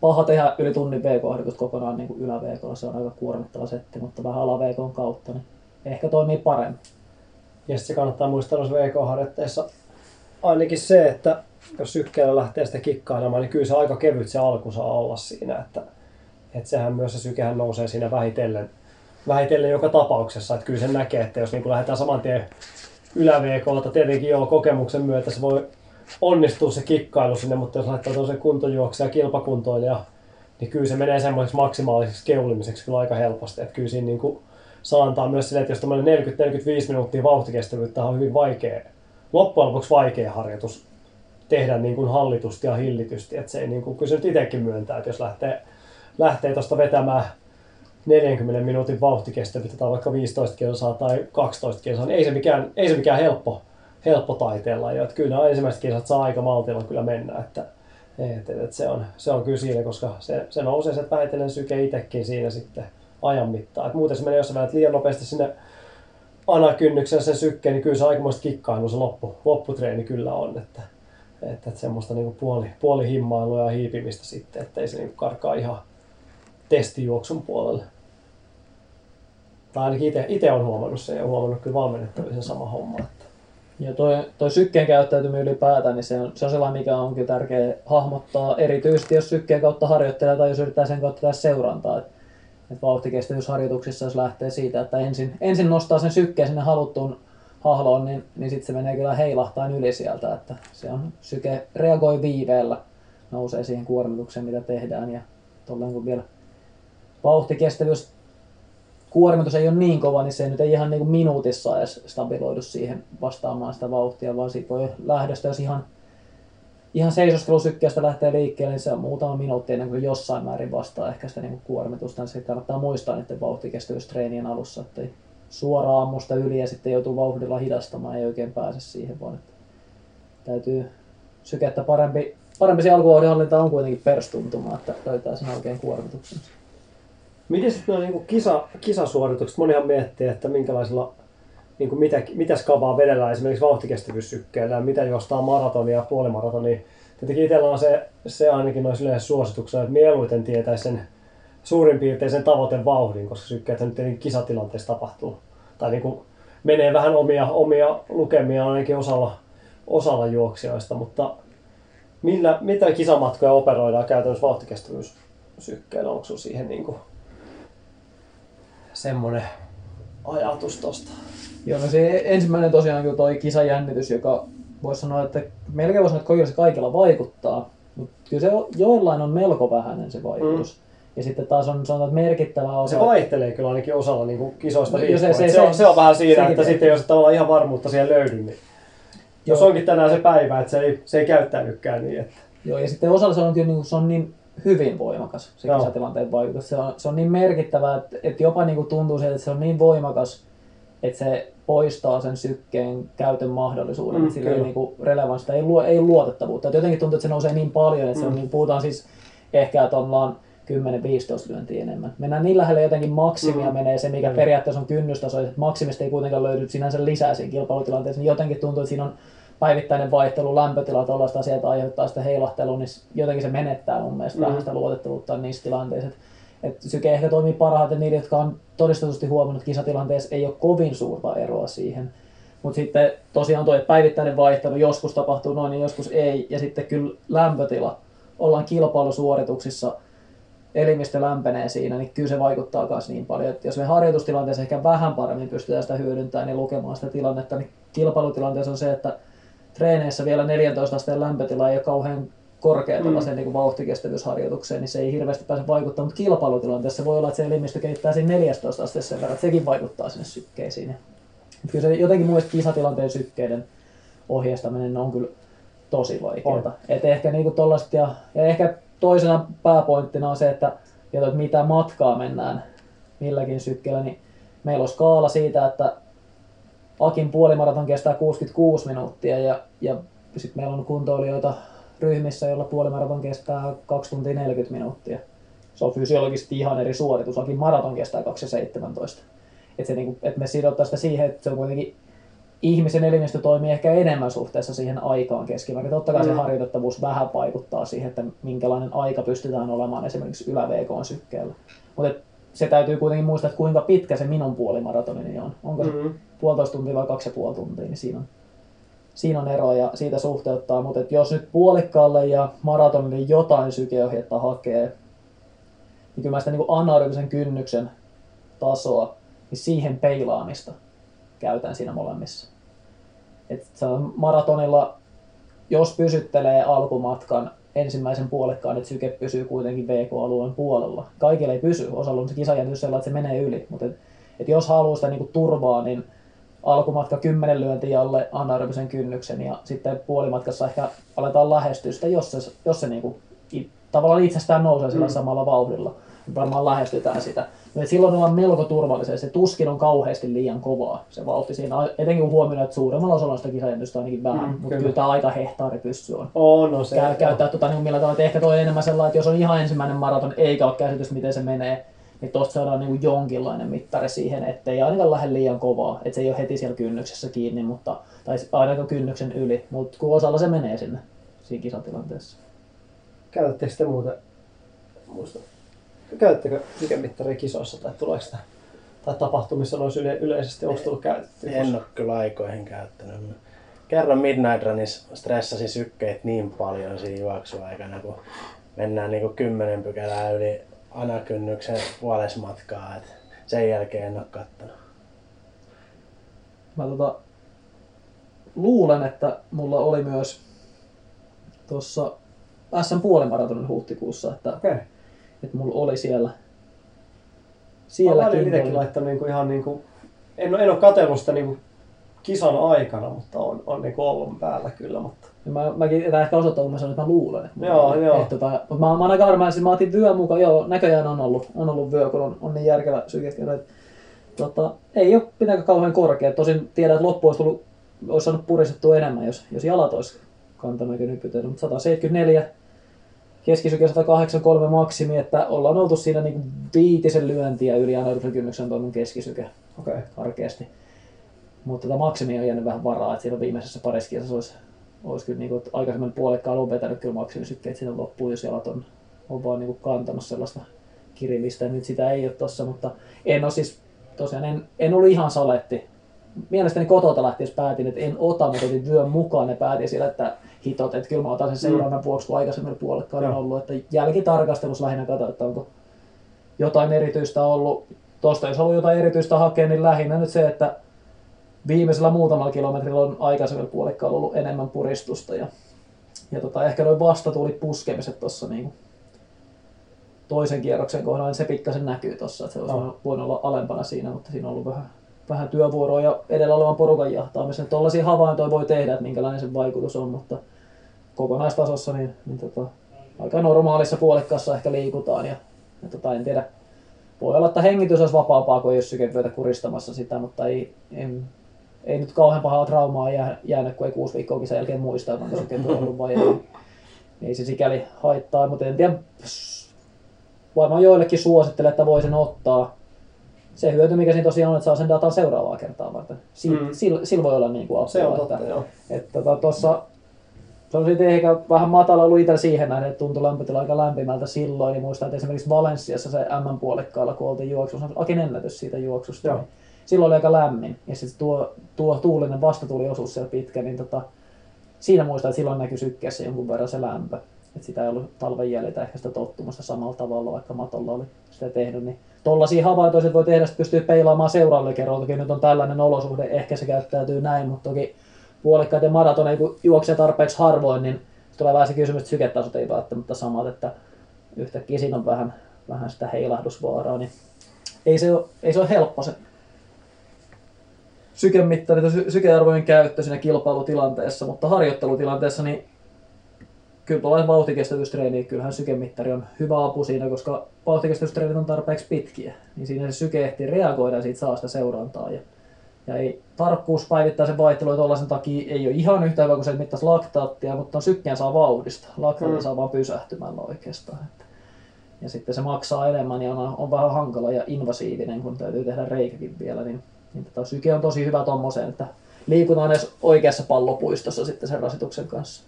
paha tehdä yli tunnin VK-harjoitus kokonaan niin ylä VK, se on aika kuormittava setti, mutta vähän ala VK kautta, niin ehkä toimii paremmin. Ja sitten se kannattaa muistaa noissa VK-harjoitteissa ainakin se, että jos sykkeellä lähtee sitä kikkailemaan, niin kyllä se aika kevyt se alku saa olla siinä, että, että sehän myös se sykehän nousee siinä vähitellen, vähitellen joka tapauksessa. Että kyllä sen näkee, että jos niin lähdetään saman tien ylä tietenkin joo kokemuksen myötä se voi onnistua se kikkailu sinne, mutta jos laittaa toisen kuntojuoksia kilpakuntoilija, niin kyllä se menee semmoiseksi maksimaaliseksi keulimiseksi kyllä aika helposti. Että kyllä siinä niin kuin saa antaa myös sille, että jos tämmöinen 40-45 minuuttia vauhtikestävyyttä on hyvin vaikea, loppujen lopuksi vaikea harjoitus tehdä niin kuin hallitusti ja hillitysti. Että se ei, niin kuin, kyllä se nyt itsekin myöntää, että jos lähtee, lähtee tuosta vetämään 40 minuutin vauhtikestävyyttä tai vaikka 15 kilsaa tai 12 kilsaa, niin ei se mikään, ei se mikään helppo, helppo taiteella. Ja että kyllä nämä ensimmäiset kilsat saa aika maltilla kyllä mennä. Että, et, et, et se, on, se on kyllä siinä, koska se, se nousee se vähitellen syke itsekin siinä sitten ajan mittaan. Et muuten se menee, jos sä liian nopeasti sinne anakynnyksen sen sykkeen, niin kyllä se aikamoista kikkailua se loppu, lopputreeni kyllä on. Että, että, että semmoista niin puoli, puoli himmailua ja hiipimistä sitten, ettei se niin karkaa ihan testijuoksun puolelle. Tai ainakin itse olen huomannut sen ja huomannut kyllä valmennettavissa sama homma. Että. Ja toi, toi sykkeen käyttäytyminen ylipäätään, niin se on, se on sellainen, mikä on kyllä tärkeä hahmottaa, erityisesti jos sykkeen kautta harjoittelee tai jos yrittää sen kautta tehdä seurantaa. Et, et vauhtikestävyysharjoituksissa, jos lähtee siitä, että ensin, ensin nostaa sen sykkeen sinne haluttuun hahloon, niin, niin sitten se menee kyllä heilahtain yli sieltä, että se on, syke reagoi viiveellä, nousee siihen kuormitukseen, mitä tehdään ja tolleen kun vielä vauhtikestävyys kuormitus ei ole niin kova, niin se nyt ei ihan niin kuin minuutissa edes stabiloidu siihen vastaamaan sitä vauhtia, vaan siitä voi lähdöstä, jos ihan, ihan seisoskelusykkeestä lähtee liikkeelle, niin se on muutama minuutti ennen kuin jossain määrin vastaa ehkä sitä niin kuin kuormitusta. Niin se kannattaa muistaa niiden vauhtikestävyystreenien alussa, että ei suoraan ammusta yli ja sitten joutuu vauhdilla hidastamaan, ei oikein pääse siihen, vaan että täytyy sykettä parempi, parempi se alkuvauhdinhallinta on kuitenkin perstuntumaa, että löytää sen oikein kuormituksen. Miten sitten nuo niin kisa, kisasuoritukset? Monihan miettii, että minkälaisilla, niin kuin mitä, mitä skavaa vedellään esimerkiksi vauhtikestävyyssykkeellä mitä juostaa maratonia ja puolimaratonia. Tietenkin itsellä on se, se ainakin noissa yleensä suosituksena, että mieluiten tietäisi sen suurin piirtein sen vauhdin, koska sykkeet nyt tietenkin kisatilanteessa tapahtuu. Tai niin kuin menee vähän omia, omia lukemia ainakin osalla, osalla juoksijoista, mutta millä, mitä kisamatkoja operoidaan käytännössä vauhtikestävyyssykkeellä? Onko siihen niin kuin semmoinen ajatus tosta. Joo, no se ensimmäinen tosiaan kyllä toi kisajännitys, joka voisi sanoa, että melkein voisi sanoa, että se kaikilla vaikuttaa, mutta kyllä se joillain on melko vähäinen se vaikutus. Mm. Ja sitten taas on sanotaan, että merkittävä osa... Se vaihtelee kyllä ainakin osalla niin kuin kisoista no, se, se, se, se, on, se, on vähän siinä, että sitten jos tavallaan ihan varmuutta siellä löydy, niin Joo. jos onkin tänään se päivä, että se ei, se ei käyttänytkään niin. Että... Joo, ja sitten osalla se on kyllä niin, se on niin hyvin voimakas se Joo. kisatilanteen vaikutus. Se on, se on niin merkittävä, että, että jopa niin kuin tuntuu siltä, että se on niin voimakas, että se poistaa sen sykkeen käytön mahdollisuuden. Mm, sillä ei niin kuin relevanssia, ei, luo, ei luotettavuutta. Että jotenkin tuntuu, että se nousee niin paljon, että mm. se on, niin, puhutaan siis ehkä, että ollaan 10-15 lyöntiä enemmän. Mennään niin lähelle jotenkin maksimia mm. menee se, mikä mm. periaatteessa on kynnystaso, että maksimista ei kuitenkaan löydy sinänsä lisää siinä kilpailutilanteessa, niin jotenkin tuntuu, että siinä on päivittäinen vaihtelu, lämpötila, tuollaista asiaa aiheuttaa sitä heilahtelua, niin jotenkin se menettää mun mielestä mm. vähän sitä luotettavuutta niissä tilanteissa. Et, et syke ehkä toimii parhaiten niille, jotka on todistetusti huomannut, että kisatilanteessa ei ole kovin suurta eroa siihen. Mutta sitten tosiaan tuo päivittäinen vaihtelu, joskus tapahtuu noin, niin joskus ei. Ja sitten kyllä lämpötila. Ollaan kilpailusuorituksissa, elimistö lämpenee siinä, niin kyllä se vaikuttaa myös niin paljon. Että jos me harjoitustilanteessa ehkä vähän paremmin pystytään sitä hyödyntämään ja lukemaan sitä tilannetta, niin kilpailutilanteessa on se, että treeneissä vielä 14 asteen lämpötila ei ole kauhean korkea mm. niin vauhtikestävyysharjoitukseen, niin se ei hirveästi pääse vaikuttamaan, mutta kilpailutilanteessa voi olla, että se elimistö keittää siinä 14 asteessa sen verran, että sekin vaikuttaa sinne sykkeisiin. Mutta kyllä se jotenkin mun kisatilanteen sykkeiden ohjeistaminen on kyllä tosi vaikeaa. Et ehkä niinku tollaset ja, ja ehkä toisena pääpointtina on se, että, että mitä matkaa mennään milläkin sykkeellä, niin meillä on skaala siitä, että Akin puolimaraton kestää 66 minuuttia ja, ja sitten meillä on kuntoilijoita ryhmissä, joilla puolimaraton kestää 2 tuntia 40 minuuttia. Se on fysiologisesti ihan eri suoritus. Akin maraton kestää 2,17. Että se, niinku, et me sidottaa sitä siihen, että se on kuitenkin ihmisen elimistö toimii ehkä enemmän suhteessa siihen aikaan keskimäärin. Totta kai mm. se harjoitettavuus vähän vaikuttaa siihen, että minkälainen aika pystytään olemaan esimerkiksi ylä sykkeellä. Mutta se täytyy kuitenkin muistaa, että kuinka pitkä se minun puolimaratonini on. Onko se mm-hmm. puolitoista tuntia vai kaksi ja puoli tuntia, niin siinä on, siinä on ero ja siitä suhteuttaa. Mutta jos nyt puolikkaalle ja maratonille jotain sykeohjetta hakee, niin kyllä mä sitä niin anaerobisen kynnyksen tasoa, niin siihen peilaamista käytän siinä molemmissa. Et maratonilla, jos pysyttelee alkumatkan ensimmäisen puolikkaan, että syke pysyy kuitenkin VK-alueen puolella. Kaikille ei pysy, osalla on se kisajännitys sellainen, että se menee yli, mutta et, et jos haluaa sitä niinku turvaa, niin alkumatka 10 lyöntiä alle anaerobisen kynnyksen ja sitten puolimatkassa ehkä aletaan lähestyä sitä, jos se, jos se niinku, tavallaan itsestään nousee sillä samalla vauhdilla. Niin varmaan lähestytään sitä. Mutta silloin ollaan melko turvallisia. Se tuskin on kauheasti liian kovaa se vauhti siinä. Etenkin kun huomioon, että suuremmalla osalla sitä kisajännitystä ainakin vähän. Mm, mutta kyllä. kyllä tämä aika hehtaari pyssy on. On, no se. Käy, käyttää tota, niin millä tavalla, että ehkä toi enemmän sellainen, että jos on ihan ensimmäinen maraton eikä ole käsitys miten se menee, niin tosta saadaan niin jonkinlainen mittari siihen, ettei ainakaan lähde liian kovaa, että se ei ole heti siellä kynnyksessä kiinni, mutta, tai ainakaan kynnyksen yli, mutta kun osalla se menee sinne siinä kisatilanteessa. Käytättekö te muuten, muista, käytättekö sykemittaria kisoissa tai tuleeko sitä, tai tapahtumissa noissa yle, yleisesti, onko tullut käytetty? En ole kyllä aikoihin käyttänyt. Mä Kerran Midnight Runissa stressasin sykkeet niin paljon siinä juoksuaikana, kun mennään niinku kymmenen pykälää yli anakynnyksen puolesmatkaa. Et sen jälkeen en ole kattonut. Mä tota, luulen, että mulla oli myös tuossa SM puolimaratonin huhtikuussa, että, Okei. Että mulla oli siellä Siellä sielläkin olen itsekin laittanut niinku ihan niinku, en, en ole katsellut sitä niinku kisan aikana, mutta on, on niinku ollut päällä kyllä. Mutta... Ja Mä, mäkin, tämä ehkä osoittaa, kun mä sanoin, että mä luulen. Että Joo, mulla- joo. Että, tota, mutta mä, mä oon aika varma, että mä otin vyön mukaan. Joo, näköjään on ollut, on ollut vyö, kun on, on niin järkevä syke. että, Tota, ei ole pitääkään kauhean korkea. Tosin tiedän, että loppu olisi, tullut, olisi saanut puristettua enemmän, jos, jos jalat olisi kantanut eikä nypytellyt. Mutta 174, keskisyke 183 maksimi, että ollaan oltu siinä niin viitisen lyöntiä yli anaerobisen kynnyksen tuon keskisyke Okei. karkeasti. Mutta tota maksimi on jäänyt vähän varaa, että siinä viimeisessä parissa kisassa olisi, olisi kyllä niinku, aikaisemmin puolikkaan on vetänyt kyllä maksimisykkeet sinne loppuun, jos jalat on, on vaan niinku kantanut sellaista kirillistä. Nyt sitä ei ole tossa, mutta en ole siis, tosiaan en, en ollut ihan saletti. Mielestäni kotota lähtiessä päätin, että en ota, mutta otin vyön mukaan ja päätin siellä, että hitot, että kyllä mä otan sen seurannan vuoksi, kun aikaisemmin puolikkaan on ollut, että jälkitarkastelussa lähinnä katsoin, että onko jotain erityistä ollut. Tuosta jos haluaa jotain erityistä hakea, niin lähinnä nyt se, että viimeisellä muutamalla kilometrillä on aikaisemmilla puolikkaalla ollut enemmän puristusta. Ja, ja tota, ehkä noin vastatuli puskemiset tuossa niin toisen kierroksen kohdalla, niin se pikkasen näkyy tuossa, että se olisi No. voinut olla alempana siinä, mutta siinä on ollut vähän, vähän työvuoroa ja edellä olevan porukan jahtaamisen. Tuollaisia havaintoja voi tehdä, että minkälainen se vaikutus on, mutta kokonaistasossa niin, niin tota, aika normaalissa puolikkaassa ehkä liikutaan ja, ja tota, en tiedä, voi olla, että hengitys olisi vapaampaa, kun ei ole sykevyötä kuristamassa sitä, mutta ei, en, ei nyt kauhean pahaa traumaa jää, jäänyt, kun ei kuusi viikkoa sen jälkeen muista, onko sykevyö ollut vai ei. Ei se sikäli haittaa, mutta en tiedä, varmaan joillekin suosittelen, että voi sen ottaa. Se hyöty, mikä siinä tosiaan on, että saa sen datan seuraavaa kertaa varten. Si- Mm. sillä, voi olla niin kuin Se on apua, totta, joo. että tota, tossa, se on sitten ehkä vähän matala ollut itsellä siihen nähden, että tuntui lämpötila aika lämpimältä silloin, niin muistan, että esimerkiksi Valenssiassa se M-puolikkaalla, kun oltiin juoksussa, Akin ennätys siitä juoksusta, Joo. niin silloin oli aika lämmin. Ja sitten tuo, tuo tuulinen vastatuliosuus siellä pitkä, niin tota, siinä muistan, että silloin näkyi sykkeessä jonkun verran se lämpö. Että sitä ei ollut talven jäljiltä ehkä sitä tottumasta samalla tavalla, vaikka matolla oli sitä tehnyt. Niin tollaisia havaintoja voi tehdä, että pystyy peilaamaan seuraavalle kerralla. Toki nyt on tällainen olosuhde, ehkä se käyttäytyy näin, mutta toki puolikkaiden maratoneja, kun juoksee tarpeeksi harvoin, niin tulee vähän se kysymys, että syketasot ei välttämättä samat, että yhtäkkiä siinä on vähän, vähän sitä heilahdusvaaraa, niin ei se ole, ei se ole helppo se sykemittari tai sy- sykearvojen käyttö siinä kilpailutilanteessa, mutta harjoittelutilanteessa niin kyllä tuollainen vauhtikestävyystreeni, kyllähän sykemittari on hyvä apu siinä, koska vauhtikestävyystreenit on tarpeeksi pitkiä, niin siinä se syke ehtii reagoida ja siitä saa sitä seurantaa. Ja, ja ei tarkkuus päivittäisen vaihtelun tuollaisen takia ei ole ihan yhtä hyvä kuin se, että mittaisi laktaattia, mutta on sykkeen saa vauhdista. Laktaatti Mm. saa vaan pysähtymällä oikeastaan. Että. Ja sitten se maksaa enemmän ja on, on vähän hankala ja invasiivinen, kun täytyy tehdä reikäkin vielä, niin, niin tota, syke on tosi hyvä tommoseen, että liikutaan edes oikeassa pallopuistossa sitten sen rasituksen kanssa.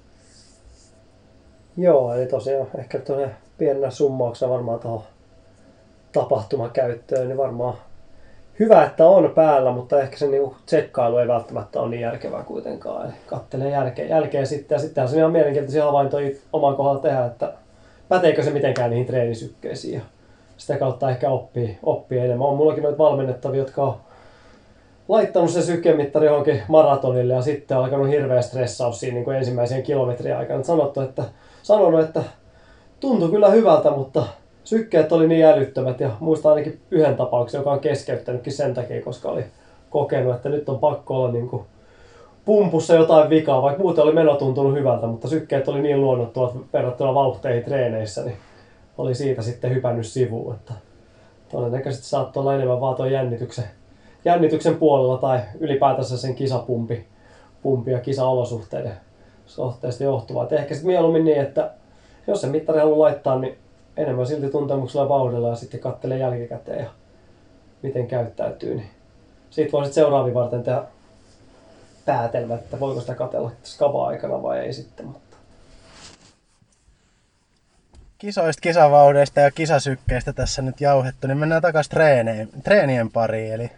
Joo, eli tosiaan ehkä tuonne pienenä summauksena varmaan tuohon tapahtumakäyttöön, niin varmaan hyvä, että on päällä, mutta ehkä se niinku tsekkailu ei välttämättä ole niin järkevää kuitenkaan. Eli kattelee jälkeen, jälkeen sitten, ja sittenhän se on ihan mielenkiintoisia havaintoja oman kohdalla tehdä, että päteekö se mitenkään niihin treenisykkeisiin ja sitä kautta ehkä oppii, oppii enemmän. On mullakin noita valmennettavia, jotka on laittanut se sykemittari johonkin maratonille ja sitten on alkanut hirveä stressaus siinä niin ensimmäisen kilometrin aikana. Sanottu, että, sanonut, että tuntui kyllä hyvältä, mutta sykkeet oli niin älyttömät ja muistan ainakin yhden tapauksen, joka on keskeyttänytkin sen takia, koska oli kokenut, että nyt on pakko olla niin kuin pumpussa jotain vikaa, vaikka muuten oli meno tuntunut hyvältä, mutta sykkeet oli niin luonnottuvat verrattuna vauhteihin treeneissä, niin oli siitä sitten hypännyt sivuun. Että todennäköisesti saattoi olla enemmän vaan tuon jännityksen, jännityksen puolella tai ylipäätänsä sen kisapumpi pumpi ja kisaolosuhteiden suhteesta johtuvaa. Et ehkä sitten mieluummin niin, että jos se mittari haluaa laittaa, niin enemmän silti tuntemuksella vauhdilla ja sitten kattelee jälkikäteen ja miten käyttäytyy. Niin siitä voi sitten varten tehdä päätelmä, että voiko sitä katella skava-aikana vai ei sitten. Mutta. Kisoista, kisavaudeista ja kisasykkeistä tässä nyt jauhettu, niin mennään takaisin treeneen, treenien pariin. Eli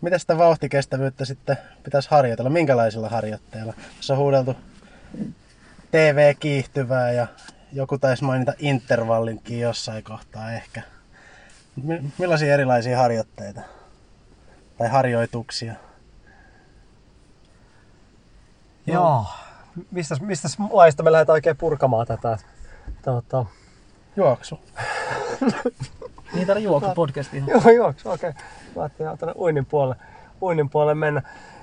mitä sitä vauhtikestävyyttä sitten pitäisi harjoitella? Minkälaisilla harjoitteilla? Tässä on huudeltu TV-kiihtyvää ja joku taisi mainita intervallinkin jossain kohtaa ehkä. Millaisia erilaisia harjoitteita tai harjoituksia? Joo. Mistä, mistä laista me lähdetään oikein purkamaan tätä? Tuota... Juoksu. niin täällä juoksu podcast ihan. Joo, juoksu, okei. Okay. Mä ajattelin ihan tänne uinnin puolelle, uinnin puolelle mennä.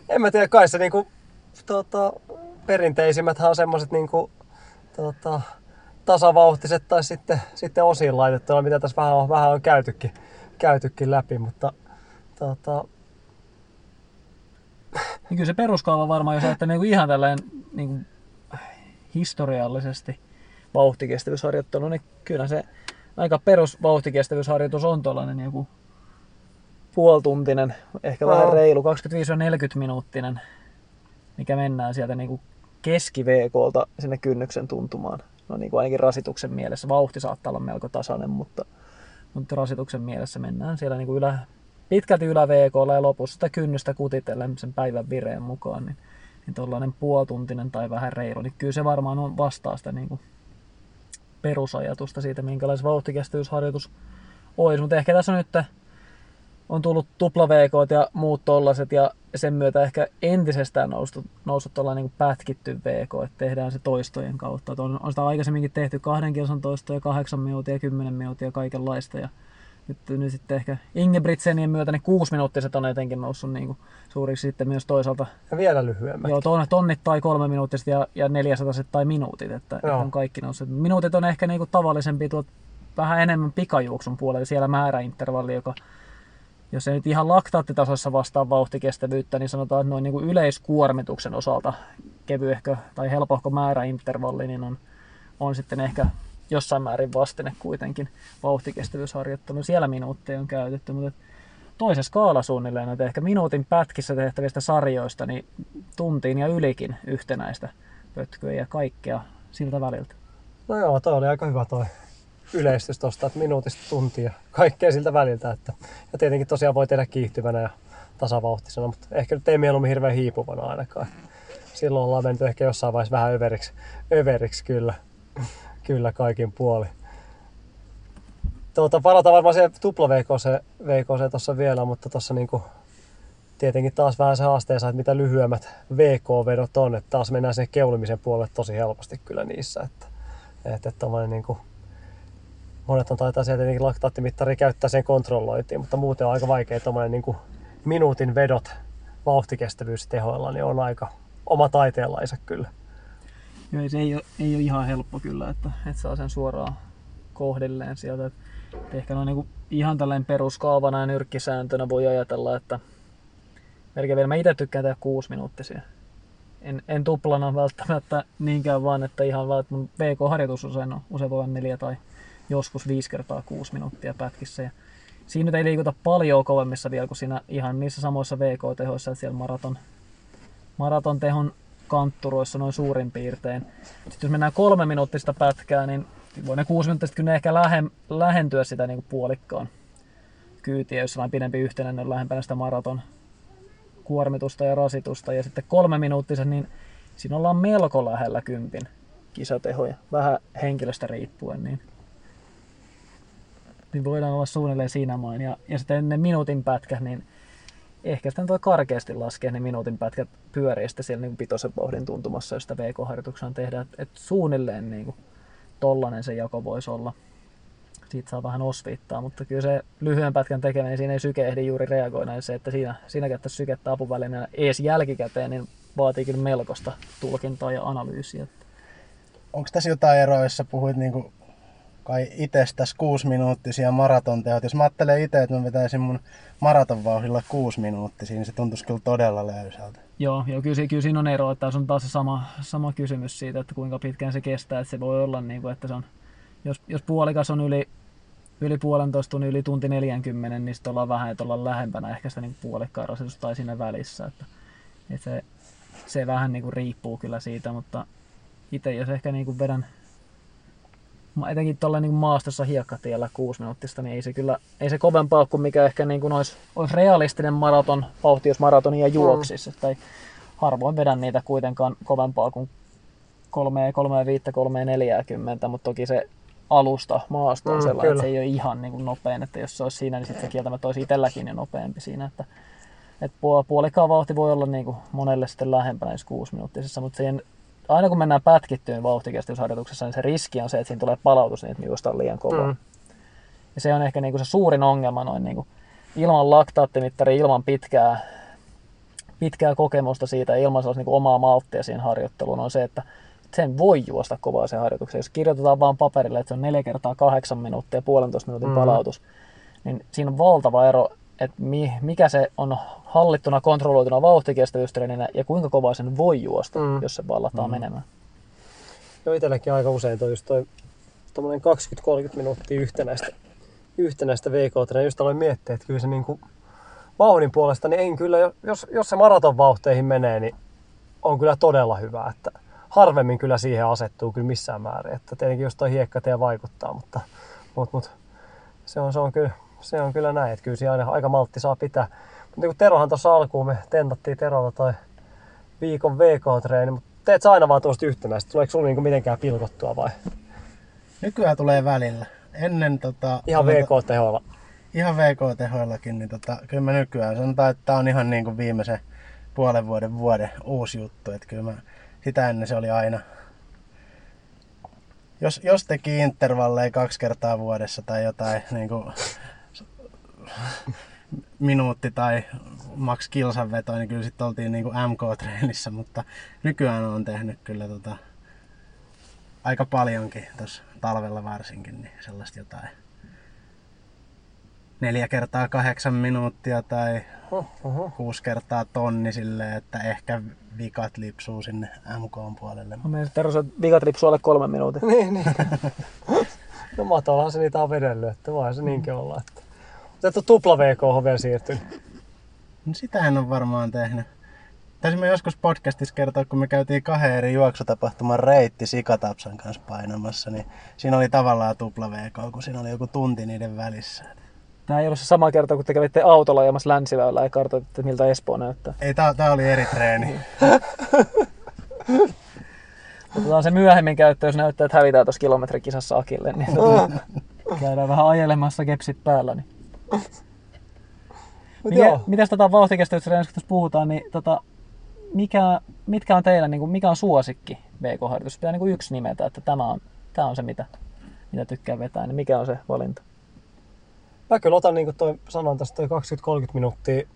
En mä tiedä, kai se niinku, tuota, perinteisimmät on semmoset niinku, tuota, tasavauhtiset tai sitten, sitten osiin laitettuna, mitä tässä vähän on, vähän on käytykin, käytykin läpi, mutta tuota, niin kyllä se peruskaava varmaan, jos ajattelee niin ihan tällainen niin kuin historiallisesti vauhtikestävyysharjoittelu, niin kyllä se aika perus vauhtikestävyysharjoitus on tuollainen joku puoltuntinen, ehkä no. vähän reilu, 25-40 minuuttinen, mikä mennään sieltä niin kuin keski sinne kynnyksen tuntumaan. No niin kuin ainakin rasituksen mielessä. Vauhti saattaa olla melko tasainen, mutta, mutta rasituksen mielessä mennään siellä niin kuin ylä, pitkälti ylä ja lopussa sitä kynnystä kutitellen sen päivän vireen mukaan, niin, niin tuollainen puoltuntinen tai vähän reilu, niin kyllä se varmaan on vastaa sitä niin kuin perusajatusta siitä, minkälainen vauhtikestävyysharjoitus olisi. Mutta ehkä tässä on nyt on tullut tupla VK ja muut tollaset ja sen myötä ehkä entisestään noussut, noussut tuollainen niin pätkitty VK, että tehdään se toistojen kautta. On, on sitä aikaisemminkin tehty kahden kilsan toistoja, kahdeksan minuuttia, kymmenen minuuttia, kaikenlaista. Ja nyt, nyt sitten ehkä Ingebrigtsenien myötä ne kuusi minuuttiset on etenkin noussut niin kuin suuriksi sitten myös toisaalta. Ja vielä lyhyemmät. Joo, ton, tonnit tai kolme minuuttiset ja, ja 400 tai minuutit, että, että on kaikki noussut. Minuutit on ehkä niin kuin tavallisempi tuot vähän enemmän pikajuoksun puolella, siellä määräintervalli, joka jos ei nyt ihan laktaattitasossa vastaa vauhtikestävyyttä, niin sanotaan, että noin niin kuin yleiskuormituksen osalta kevyehkö tai helpohko määräintervalli, niin on, on sitten ehkä jossain määrin vastine kuitenkin vauhtikestävyysharjoittelu. Siellä minuutteja on käytetty, mutta toisen skaala suunnilleen, että ehkä minuutin pätkissä tehtävistä sarjoista, niin tuntiin ja ylikin yhtenäistä pötkyä ja kaikkea siltä väliltä. No joo, toi oli aika hyvä toi yleistys tuosta, että minuutista tuntia, kaikkea siltä väliltä. Että, ja tietenkin tosiaan voi tehdä kiihtyvänä ja tasavauhtisena, mutta ehkä nyt ei mieluummin hirveän hiipuvana ainakaan. Silloin ollaan menty ehkä jossain vaiheessa vähän överiksi, överiksi kyllä, kyllä kaikin puoli. Tuota, palataan varmaan se tupla VKC, tuossa vielä, mutta tuossa niinku, tietenkin taas vähän se haasteensa, että mitä lyhyemmät VK-vedot on, että taas mennään sen keulimisen puolelle tosi helposti kyllä niissä, että, että, että niinku, monet on taitaa sieltä tietenkin laktaattimittari käyttää sen kontrollointiin, mutta muuten on aika vaikea tuommoinen niin minuutin vedot vauhtikestävyystehoilla, niin on aika oma taiteenlaisa kyllä. Joo, se ei ole, ei ole ihan helppo kyllä, että, että saa sen suoraan kohdilleen sieltä. Että ehkä noin niin ihan tällainen peruskaavana ja nyrkkisääntönä voi ajatella, että melkein vielä mä itse tykkään tehdä kuusi minuuttisia. En, en tuplana välttämättä niinkään vaan, että ihan vaan, että mun VK-harjoitus usein on, usein voi olla neljä tai joskus 5 kertaa 6 minuuttia pätkissä. Ja siinä nyt ei liikuta paljon kovemmissa vielä kuin siinä ihan niissä samoissa VK-tehoissa, että siellä maraton, maraton tehon kantturoissa noin suurin piirtein. Sitten jos mennään kolme minuuttista pätkää, niin voi ne kuusi minuuttista kyllä ehkä lähe, lähentyä sitä niin kuin puolikkaan kyytiä, jos on pidempi yhtenäinen lähempänä sitä maraton kuormitusta ja rasitusta. Ja sitten kolme minuuttisen, niin siinä ollaan melko lähellä kympin kisatehoja, vähän henkilöstä riippuen. Niin niin voidaan olla suunnilleen siinä main. Ja, ja sitten ne minuutin pätkät, niin ehkä sitten voi karkeasti laskea ne minuutin pätkät pyörii sitten siellä niin pitoisen vauhdin tuntumassa, jos sitä VK-harjoituksena tehdään. Että et suunnilleen niin kuin tollanen se jako voisi olla. Siitä saa vähän osviittaa, mutta kyllä se lyhyen pätkän tekeminen, siinä ei syke ehdi juuri reagoida. Ja se, että siinä, siinä käyttäisi sykettä apuvälineenä ees jälkikäteen, niin vaatii kyllä melkoista tulkintaa ja analyysiä. Onko tässä jotain eroa, jos sä puhuit niinku kai itsestäsi kuusi minuuttisia maratonteot. Jos mä ajattelen itse, että mä vetäisin mun maratonvauhdilla kuusi minuuttisia, niin se tuntuisi kyllä todella löysältä. Joo, joo kyllä, kyllä siinä on ero, että tässä on taas se sama, sama kysymys siitä, että kuinka pitkään se kestää. Että se voi olla, niin kuin, että se on, jos, jos puolikas on yli, yli puolentoista tunnin, yli tunti 40, niin sitten ollaan vähän, että ollaan lähempänä ehkä sitä niin puolikkaan rasitusta tai siinä välissä. Että, että se, se vähän niin kuin riippuu kyllä siitä, mutta itse jos ehkä niin kuin vedän etenkin tuolla niin maastossa hiekkatiellä kuusi minuuttista, niin ei se kyllä ei se kovempaa kuin mikä ehkä niin kuin olisi, olisi realistinen maraton, vauhti, jos maratonia juoksisi. Mm. Tai harvoin vedän niitä kuitenkaan kovempaa kuin 3, 3, 5, 3, 40, mutta toki se alusta maasto on mm, sellainen, kyllä. että se ei ole ihan niin kuin nopein, että jos se olisi siinä, niin sitten se kieltämättä olisi itselläkin jo nopeampi siinä, että että puolikaan vauhti voi olla niin kuin monelle sitten lähempänä jos kuusi minuuttisessa, mutta siihen aina kun mennään pätkittyyn vauhtikestysharjoituksessa, niin se riski on se, että siinä tulee palautus niin, että juostaan liian kovaa. Mm. Ja se on ehkä niin kuin se suurin ongelma noin niin kuin ilman laktaattimittari, ilman pitkää, pitkää kokemusta siitä, ilman niin kuin omaa malttia siihen harjoitteluun, on se, että sen voi juosta kovaa se harjoituksen. Jos kirjoitetaan vaan paperille, että se on neljä kertaa kahdeksan minuuttia, puolentoista minuutin mm. palautus, niin siinä on valtava ero että mikä se on hallittuna, kontrolloituna vauhtikestävyystreeninä ja kuinka kovaa sen voi juosta, mm. jos se vallataan mm. menemään. Joo, itselläkin aika usein toi just toi 20-30 minuuttia yhtenäistä, yhtenäistä VK-treeniä. Just aloin miettiä, että kyllä se niin kuin vauhdin puolesta, niin en kyllä, jos, jos se maraton vauhteihin menee, niin on kyllä todella hyvä. Että harvemmin kyllä siihen asettuu kyllä missään määrin. Että tietenkin jos toi hiekkatie vaikuttaa, mutta, mutta, mutta se, on, se on kyllä se on kyllä näin, että kyllä siinä aina aika maltti saa pitää. Mutta niin Terohan tuossa alkuun me tentattiin Terolla toi viikon VK-treeni, mutta teet sä aina vaan tuosta yhtenäistä? Tuleeko sulla niinku mitenkään pilkottua vai? Nykyään tulee välillä. Ennen tota... Ihan VK-tehoilla? Ihan VK-tehoillakin, niin tota, kyllä mä nykyään sanotaan, että tää on ihan niin kuin viimeisen puolen vuoden vuoden uusi juttu. Että kyllä mä, sitä ennen se oli aina, jos, jos teki intervalleja kaksi kertaa vuodessa tai jotain niin kuin minuutti tai max kilsan veto, niin kyllä sitten oltiin niin kuin MK-treenissä, mutta nykyään on tehnyt kyllä tota, aika paljonkin tuossa talvella varsinkin, niin sellaista jotain neljä kertaa kahdeksan minuuttia tai uh-huh. kuusi kertaa tonni silleen, että ehkä vikat lipsuu sinne MK puolelle. Mä menen Tero, vikat lipsuu alle kolme minuutin. niin, niin. no matollahan se niitä on vedellyt, että voi se niinkin olla. Että... Sä et tupla VK vielä siirtynyt. No sitä en ole varmaan tehnyt. Taisimme joskus podcastissa kertoa, kun me käytiin kahden eri juoksutapahtuman reitti Sikatapsan kanssa painamassa, niin siinä oli tavallaan tupla VK, kun siinä oli joku tunti niiden välissä. Tämä ei ollut se sama kerta, kun te kävitte autolla ajamassa länsiväylää ja kartoititte, miltä Espoo näyttää. Ei, tää, tää oli eri treeni. Otetaan se myöhemmin käyttö, jos näyttää, että hävitään tuossa kilometrikisassa Akille, niin käydään vähän ajelemassa kepsit päällä. Niin. Mikä, mitäs tota vauhtikestävyystreenistä, kun puhutaan, niin tota, mikä, mitkä on teillä, niin kuin, mikä on suosikki VK-harjoitus? Pitää niin kuin yksi nimetä, että tämä on, tämä on se, mitä, mitä tykkää vetää, niin mikä on se valinta? Mä kyllä otan, niin kuin toi, sanon tästä toi 20-30 minuuttia.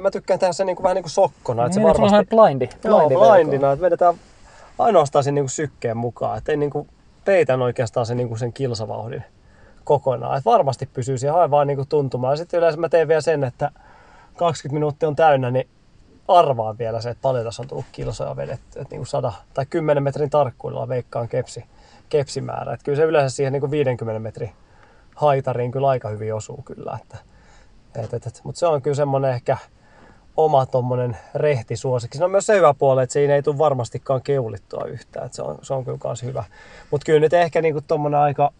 Mä tykkään tehdä sen niin kuin, vähän niin kuin sokkona. Niin, että se varmasti... on blindi. blindi Joo, blindina, että vedetään ainoastaan sen niin kuin sykkeen mukaan. Että ei niin kuin, peitän oikeastaan sen, niin kuin sen kilsavauhdin kokonaan. Et varmasti pysyy siihen aivan niin kuin tuntumaan. Sitten yleensä mä teen vielä sen, että 20 minuuttia on täynnä, niin arvaan vielä se, että paljon tässä on tullut kilsoja vedetty. Että niin kuin 100 tai 10 metrin tarkkuudella veikkaan kepsi, kepsimäärä. Että kyllä se yleensä siihen niin kuin 50 metrin haitariin kyllä aika hyvin osuu kyllä. Että, et, et, et. Mutta se on kyllä semmoinen ehkä oma tommonen rehti suosikki. Siinä on myös se hyvä puoli, että siinä ei tule varmastikaan keulittua yhtään. Että se, on, se on kyllä myös hyvä. Mutta kyllä nyt ehkä niinku tommonen aika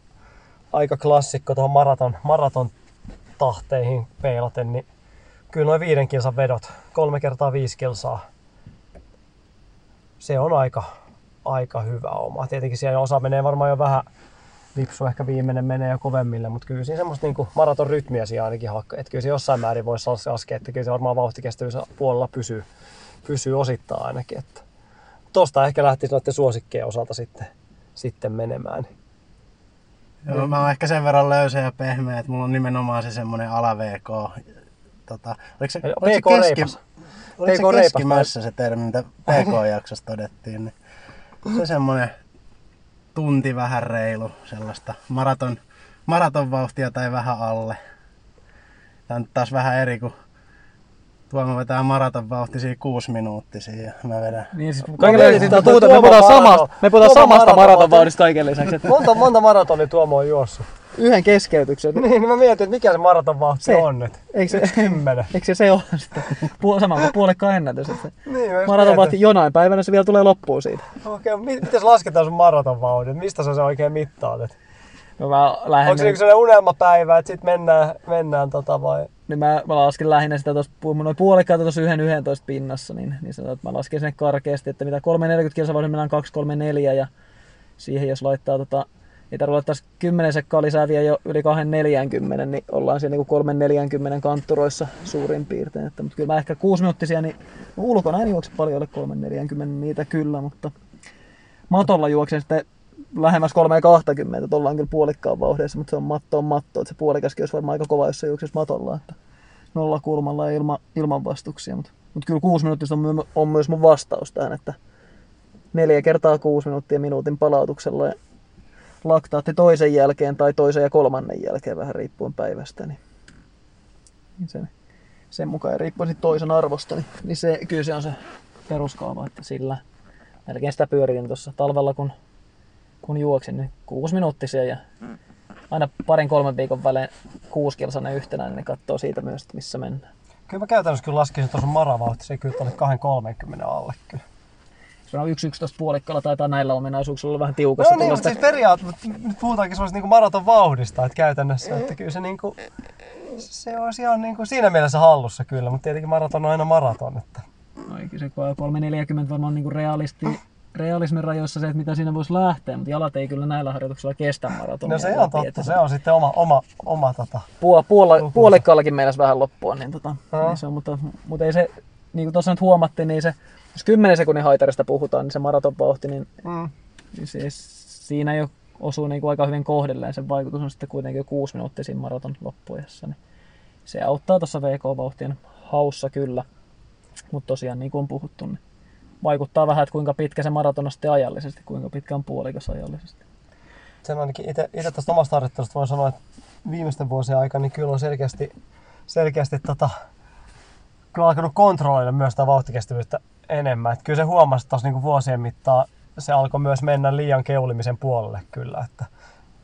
aika klassikko tuohon maraton, maraton tahteihin peilaten, niin kyllä noin viiden kilsan vedot, kolme kertaa viisi kilsaa, se on aika, aika hyvä oma. Tietenkin siellä osa menee varmaan jo vähän, Lipsu ehkä viimeinen menee jo kovemmille, mutta kyllä siinä semmoista niin maraton rytmiä siinä ainakin hakkaa. Että kyllä se jossain määrin voisi laskea, että kyllä se varmaan vauhtikestävyys puolella pysyy, pysyy osittain ainakin. Että tosta ehkä lähtisi noiden suosikkeen osalta sitten, sitten menemään. Joo, mä oon ehkä sen verran löysä ja pehmeä, että mulla on nimenomaan se semmonen ala VK. Tota, oliko se, oliko PK se, reipas. oliko PK se keskimässä se termi, mitä PK-jaksossa todettiin, niin se semmonen tunti vähän reilu sellaista maraton, maratonvauhtia tai vähän alle. Tää on taas vähän eri, Tuomo vetää maratonvauhtisia kuusi minuuttisia ja mä vedän Niin siis kaikille niin, siis tuo- puhutaan, tuo me puhutaan maraton- samasta, me puhutaan samasta maraton- maratonvauhdista kaiken lisäksi. Että Monta, monta maratonia Tuomo on juossut. yhden keskeytyksen. Niin, niin mä mietin, että mikä se maratonvauhti Se. on nyt. Eikö se, Kymmenen. eikö se se ole sitten? Pu- sama kuin puolikkaan ennätys. Että Niin, maratonvauhti mietin. jonain päivänä se vielä tulee loppuun siitä. Okei, mi- miten se lasketaan sun maratonvauhdin? Mistä sä se oikein mittaat? No mä lähden, Onko se niinku sellainen unelmapäivä, että sit mennään, mennään tota vai? Niin mä, mä lasken lähinnä sitä tuossa, noin puolikkaita tuossa yhden 11 pinnassa, niin, niin sanotaan, että mä lasken sinne karkeasti, että mitä 340 kilsa voisin mennä 234 ja siihen jos laittaa tota, ei tarvitse laittaa 10 sekkaa lisää vielä jo yli 240, niin ollaan siellä niinku 340 kantturoissa suurin piirtein. Että, mutta kyllä mä ehkä 6 minuuttisia, niin ulkona en juokse paljon alle 340 niitä kyllä, mutta matolla juoksen sitten lähemmäs 320, että ollaan kyllä puolikkaan vauhdissa, mutta se on matto on matto, että se puolikaskin olisi varmaan aika kova, jos se juoksisi matolla, että nolla kulmalla ja ilma, ilman vastuksia, mutta, mutta kyllä kuusi minuuttista on, on myös mun vastaus tähän, että neljä kertaa kuusi minuuttia minuutin palautuksella ja laktaatti toisen jälkeen tai toisen ja kolmannen jälkeen vähän riippuen päivästä, niin, niin sen, sen mukaan. Riippuen sit toisen arvosta, niin, niin se, kyllä se on se peruskaava, että sillä melkein sitä pyöritin tuossa talvella, kun, kun juoksin, niin kuusi minuuttisia ja aina parin kolmen viikon välein kuusi kilsainen yhtenäinen, niin katsoo siitä myös, että missä mennään. Kyllä mä käytännössä kyllä laskisin tuossa maravauhti, se ei kyllä tuonne 2,30 alle kyllä. Se on 1.11 puolikkaalla, taitaa näillä ominaisuuksilla olla vähän No tiukassa. niin, mutta siis periaatteessa, mutta nyt puhutaankin sellaisesta niin maraton vauhdista, että käytännössä, että kyllä se niinku, se olisi ihan niinku siinä mielessä hallussa kyllä, mutta tietenkin maraton on aina maraton, että No eikä se 340 varmaan niin realisti, realismin rajoissa se, että mitä siinä voisi lähteä, mutta jalat ei kyllä näillä harjoituksilla kestä maratonia. no se on totta, se on sitten oma, oma, oma tota, Puol, Lukunsa. puolikkaallakin meinas vähän loppua, niin, tota, niin se on, mutta, mutta ei se, niin kuin tuossa nyt huomattiin, niin se, jos 10 sekunnin haitarista puhutaan, niin se maratonvauhti, niin, mm, niin se, siinä jo osuu niin kuin aika hyvin kohdelleen. Sen vaikutus on sitten kuitenkin jo 6 minuuttia siinä maraton loppuajassa. Niin se auttaa tuossa VK-vauhtien haussa kyllä. Mutta tosiaan niin kuin on puhuttu, niin vaikuttaa vähän, että kuinka pitkä se maraton on sitten ajallisesti, kuinka pitkä on puolikas ajallisesti. sen ainakin itse tästä omasta harjoittelusta voin sanoa, että viimeisten vuosien aikana niin kyllä on selkeästi, selkeästi tota, kyllä alkanut kontrolloida myös sitä vauhtikestävyyttä enemmän. Että kyllä se huomasi tuossa niin vuosien mittaan, se alkoi myös mennä liian keulimisen puolelle kyllä. Että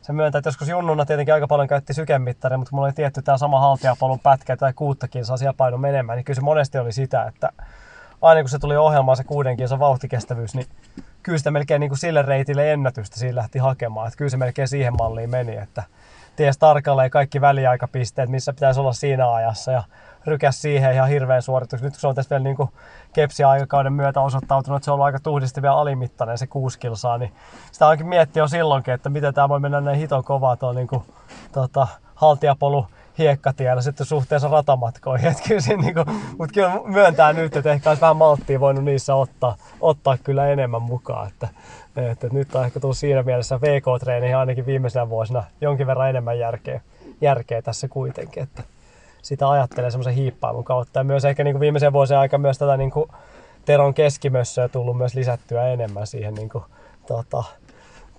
se myöntää, että joskus junnuna tietenkin aika paljon käytti sykemittaria, mutta mulla oli tietty tämä sama haltijapalun pätkä tai kuuttakin saa siellä paino menemään, niin kyllä se monesti oli sitä, että aina kun se tuli ohjelmaan se kuuden kilsan vauhtikestävyys, niin kyllä sitä melkein niin kuin sille reitille ennätystä siinä lähti hakemaan. Että kyllä se melkein siihen malliin meni, että ties tarkalleen kaikki väliaikapisteet, missä pitäisi olla siinä ajassa ja rykäs siihen ihan hirveän suoritus. Nyt kun se on tässä vielä niin kuin kepsi-aikakauden myötä osoittautunut, että se on ollut aika tuhdisti vielä alimittainen se kuusi kilsaa, niin sitä onkin miettiä jo silloinkin, että miten tämä voi mennä näin hiton kovaa tuo niin kuin, tota, haltijapolu hiekkatiellä sitten suhteessa ratamatkoihin. Et kyllä siinä niinku, mutta kyllä myöntää nyt, että ehkä olisi vähän malttia voinut niissä ottaa, ottaa kyllä enemmän mukaan. Että, että nyt on ehkä tullut siinä mielessä VK-treeneihin ainakin viimeisenä vuosina jonkin verran enemmän järkeä, järkeä tässä kuitenkin. Että sitä ajattelee semmoisen hiippailun kautta. Ja myös ehkä niinku viimeisen vuosien aikana myös tätä niinku Teron keskimössöä tullut myös lisättyä enemmän siihen, niinku, tota,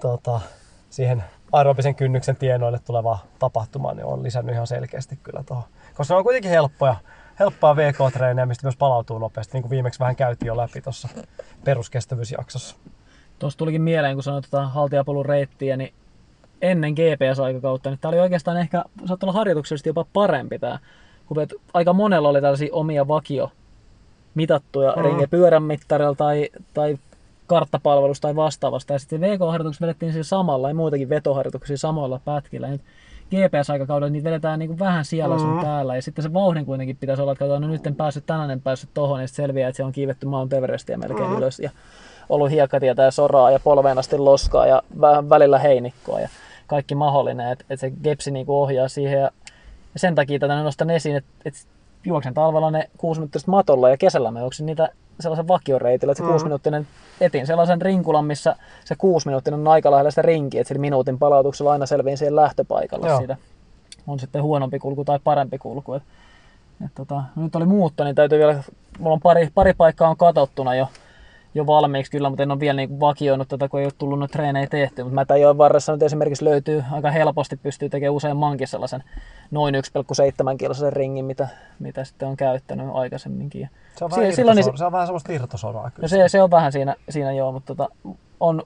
tota, siihen aerobisen kynnyksen tienoille tulevaa tapahtumaa, niin on lisännyt ihan selkeästi kyllä tuohon. Koska ne on kuitenkin helppoja, helppoa VK-treenejä, mistä myös palautuu nopeasti, niin kuin viimeksi vähän käytiin jo läpi tuossa peruskestävyysjaksossa. Tuossa tulikin mieleen, kun sanoit tota haltijapolun reittiä, niin ennen GPS-aikakautta, niin tämä oli oikeastaan ehkä, saattoi olla harjoituksellisesti jopa parempi tämä. Kun aika monella oli tällaisia omia vakio mitattuja mm. pyörän mittarilla tai, tai karttapalvelusta tai vastaavasta. Ja sitten VK-harjoitukset vedettiin siis samalla ja muitakin vetoharjoituksia samoilla pätkillä. Ja nyt GPS-aikakaudella niitä vedetään niin kuin vähän siellä sun Mm-hmm. täällä. Ja sitten se vauhdin kuitenkin pitäisi olla, että katsotaan, no nyt en päässyt tänään, en päässyt tohon, ja sitten selviää, että se on kiivetty Mount Everestia melkein Mm-hmm. ylös. Ja ollut hiekkatietä ja soraa ja polveen asti loskaa ja vähän välillä heinikkoa. Ja kaikki mahdollinen, että, että se gepsi niin kuin ohjaa siihen ja, sen takia tätä nostan esiin, että, että juoksen talvella ne kuusi minuuttista matolla ja kesällä mä juoksin niitä sellaisen vakioreitillä, että se mm. kuusiminuuttinen etin sellaisen rinkulan, missä se kuusiminuuttinen on aika lähellä sitä rinkiä, että sillä minuutin palautuksella aina selviin siihen lähtöpaikalle Joo. siitä. On sitten huonompi kulku tai parempi kulku. Et, et tota, nyt oli muutto, niin täytyy vielä, mulla on pari, pari paikkaa on katsottuna jo, jo valmiiksi kyllä, mutta en ole vielä niin vakioinut tätä, kun ei ole tullut noita treenejä tehty. Mutta Mätäjoen varressa nyt esimerkiksi löytyy aika helposti, pystyy tekemään useammankin sellaisen noin 1,7 kilosen ringin, mitä, mitä sitten on käyttänyt aikaisemminkin. Se on vähän, silloin, niin, se on vähän semmoista irtosoraa kyllä. No se, se, on vähän siinä, siinä joo, mutta tota, on,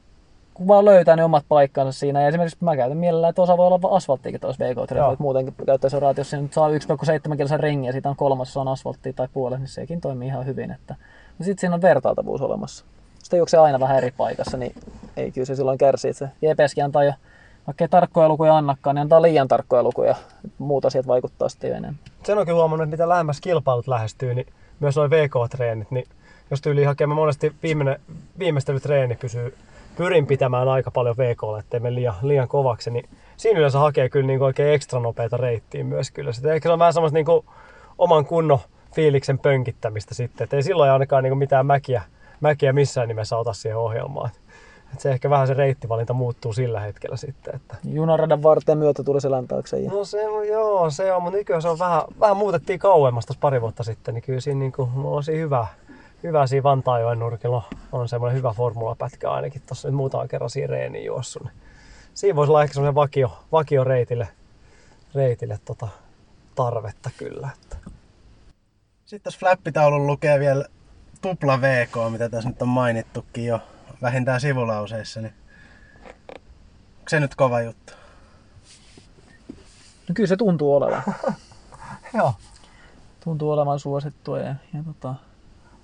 kun vaan löytää ne omat paikkansa siinä. Ja esimerkiksi mä käytän mielellään, että osa voi olla asfalttiikin tuossa vk että muutenkin käyttäisi soraa, jos se nyt saa 1,7 kilosen ringi ja siitä on kolmas on asfalttia tai puolet, niin sekin toimii ihan hyvin. Että, ja sitten siinä on vertailtavuus olemassa. Sitten juoksee aina vähän eri paikassa, niin ei kyllä se silloin kärsi. Se JPSkin antaa jo, vaikka ei tarkkoja lukuja annakaan, niin antaa liian tarkkoja lukuja. Muut asiat vaikuttaa sitten jo enemmän. Sen onkin huomannut, että mitä lähemmäs kilpailut lähestyy, niin myös noin VK-treenit, niin jos tyyli hakee, mä monesti viimeinen, viimeistelytreeni pysyy, pyrin pitämään aika paljon VK, ettei mene liian, liian kovaksi, niin siinä yleensä hakee kyllä niin oikein ekstra nopeita reittiä myös kyllä. Sitten ehkä se on vähän semmoista niin oman kunnon fiiliksen pönkittämistä sitten, että ei silloin ainakaan niin mitään mäkiä, mäkiä missään nimessä ota siihen ohjelmaan. Et se ehkä vähän se reittivalinta muuttuu sillä hetkellä sitten. Että... Junaradan varten myötä tuli se taakse. Ja... No se joo, se on, mutta nykyään se on vähän, vähän muutettiin kauemmas pari vuotta sitten, niin kyllä siinä, niin kuin, mulla on siinä hyvä, hyvä siinä Vantaajoen nurkilla on semmoinen hyvä formulapätkä ainakin tuossa nyt muutama kerran siinä reeniin juossut. Niin siinä voisi olla ehkä semmoinen vakio, vakio reitille, reitille tota, tarvetta kyllä. Että. Sitten tässä flappitaulun lukee vielä tupla VK, mitä tässä nyt on mainittukin jo vähintään sivulauseissa, niin onko se nyt kova juttu? No kyllä se tuntuu olevan. Joo. Tuntuu olevan suosittua ja, ja tota...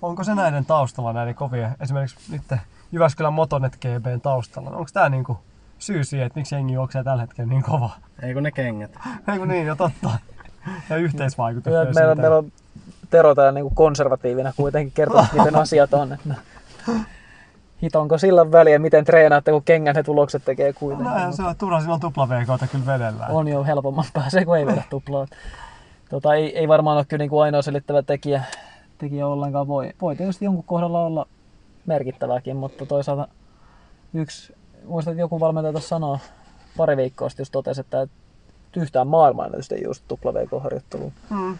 Onko se näiden taustalla näiden kovia, esimerkiksi nyt Jyväskylän Motonet GBn taustalla, onko tämä niinku syy siihen, että miksi jengi juoksee tällä hetkellä niin kova? Ei kun ne kengät. Ei kun niin, jo totta. Ja yhteisvaikutus. Meillä, meillä on Tero täällä niin konservatiivina kuitenkin kertoo, miten asiat on. Että hitonko sillä väliä, miten treenaatte, kun kengän ne tulokset tekee kuitenkin. No, se on turha silloin tupla VK kyllä vedellään. On jo helpomman pääsee, kun ei vedä tuplaa. Tota, ei, ei varmaan ole kyllä niin kuin ainoa selittävä tekijä, tekijä ollenkaan. Voi, voi tietysti jonkun kohdalla olla merkittäväkin, mutta toisaalta yksi, muistan, että joku valmentaja tuossa sanoo pari viikkoa sitten just totesi, että yhtään maailmanennätystä ei just tupla VK-harjoitteluun mm.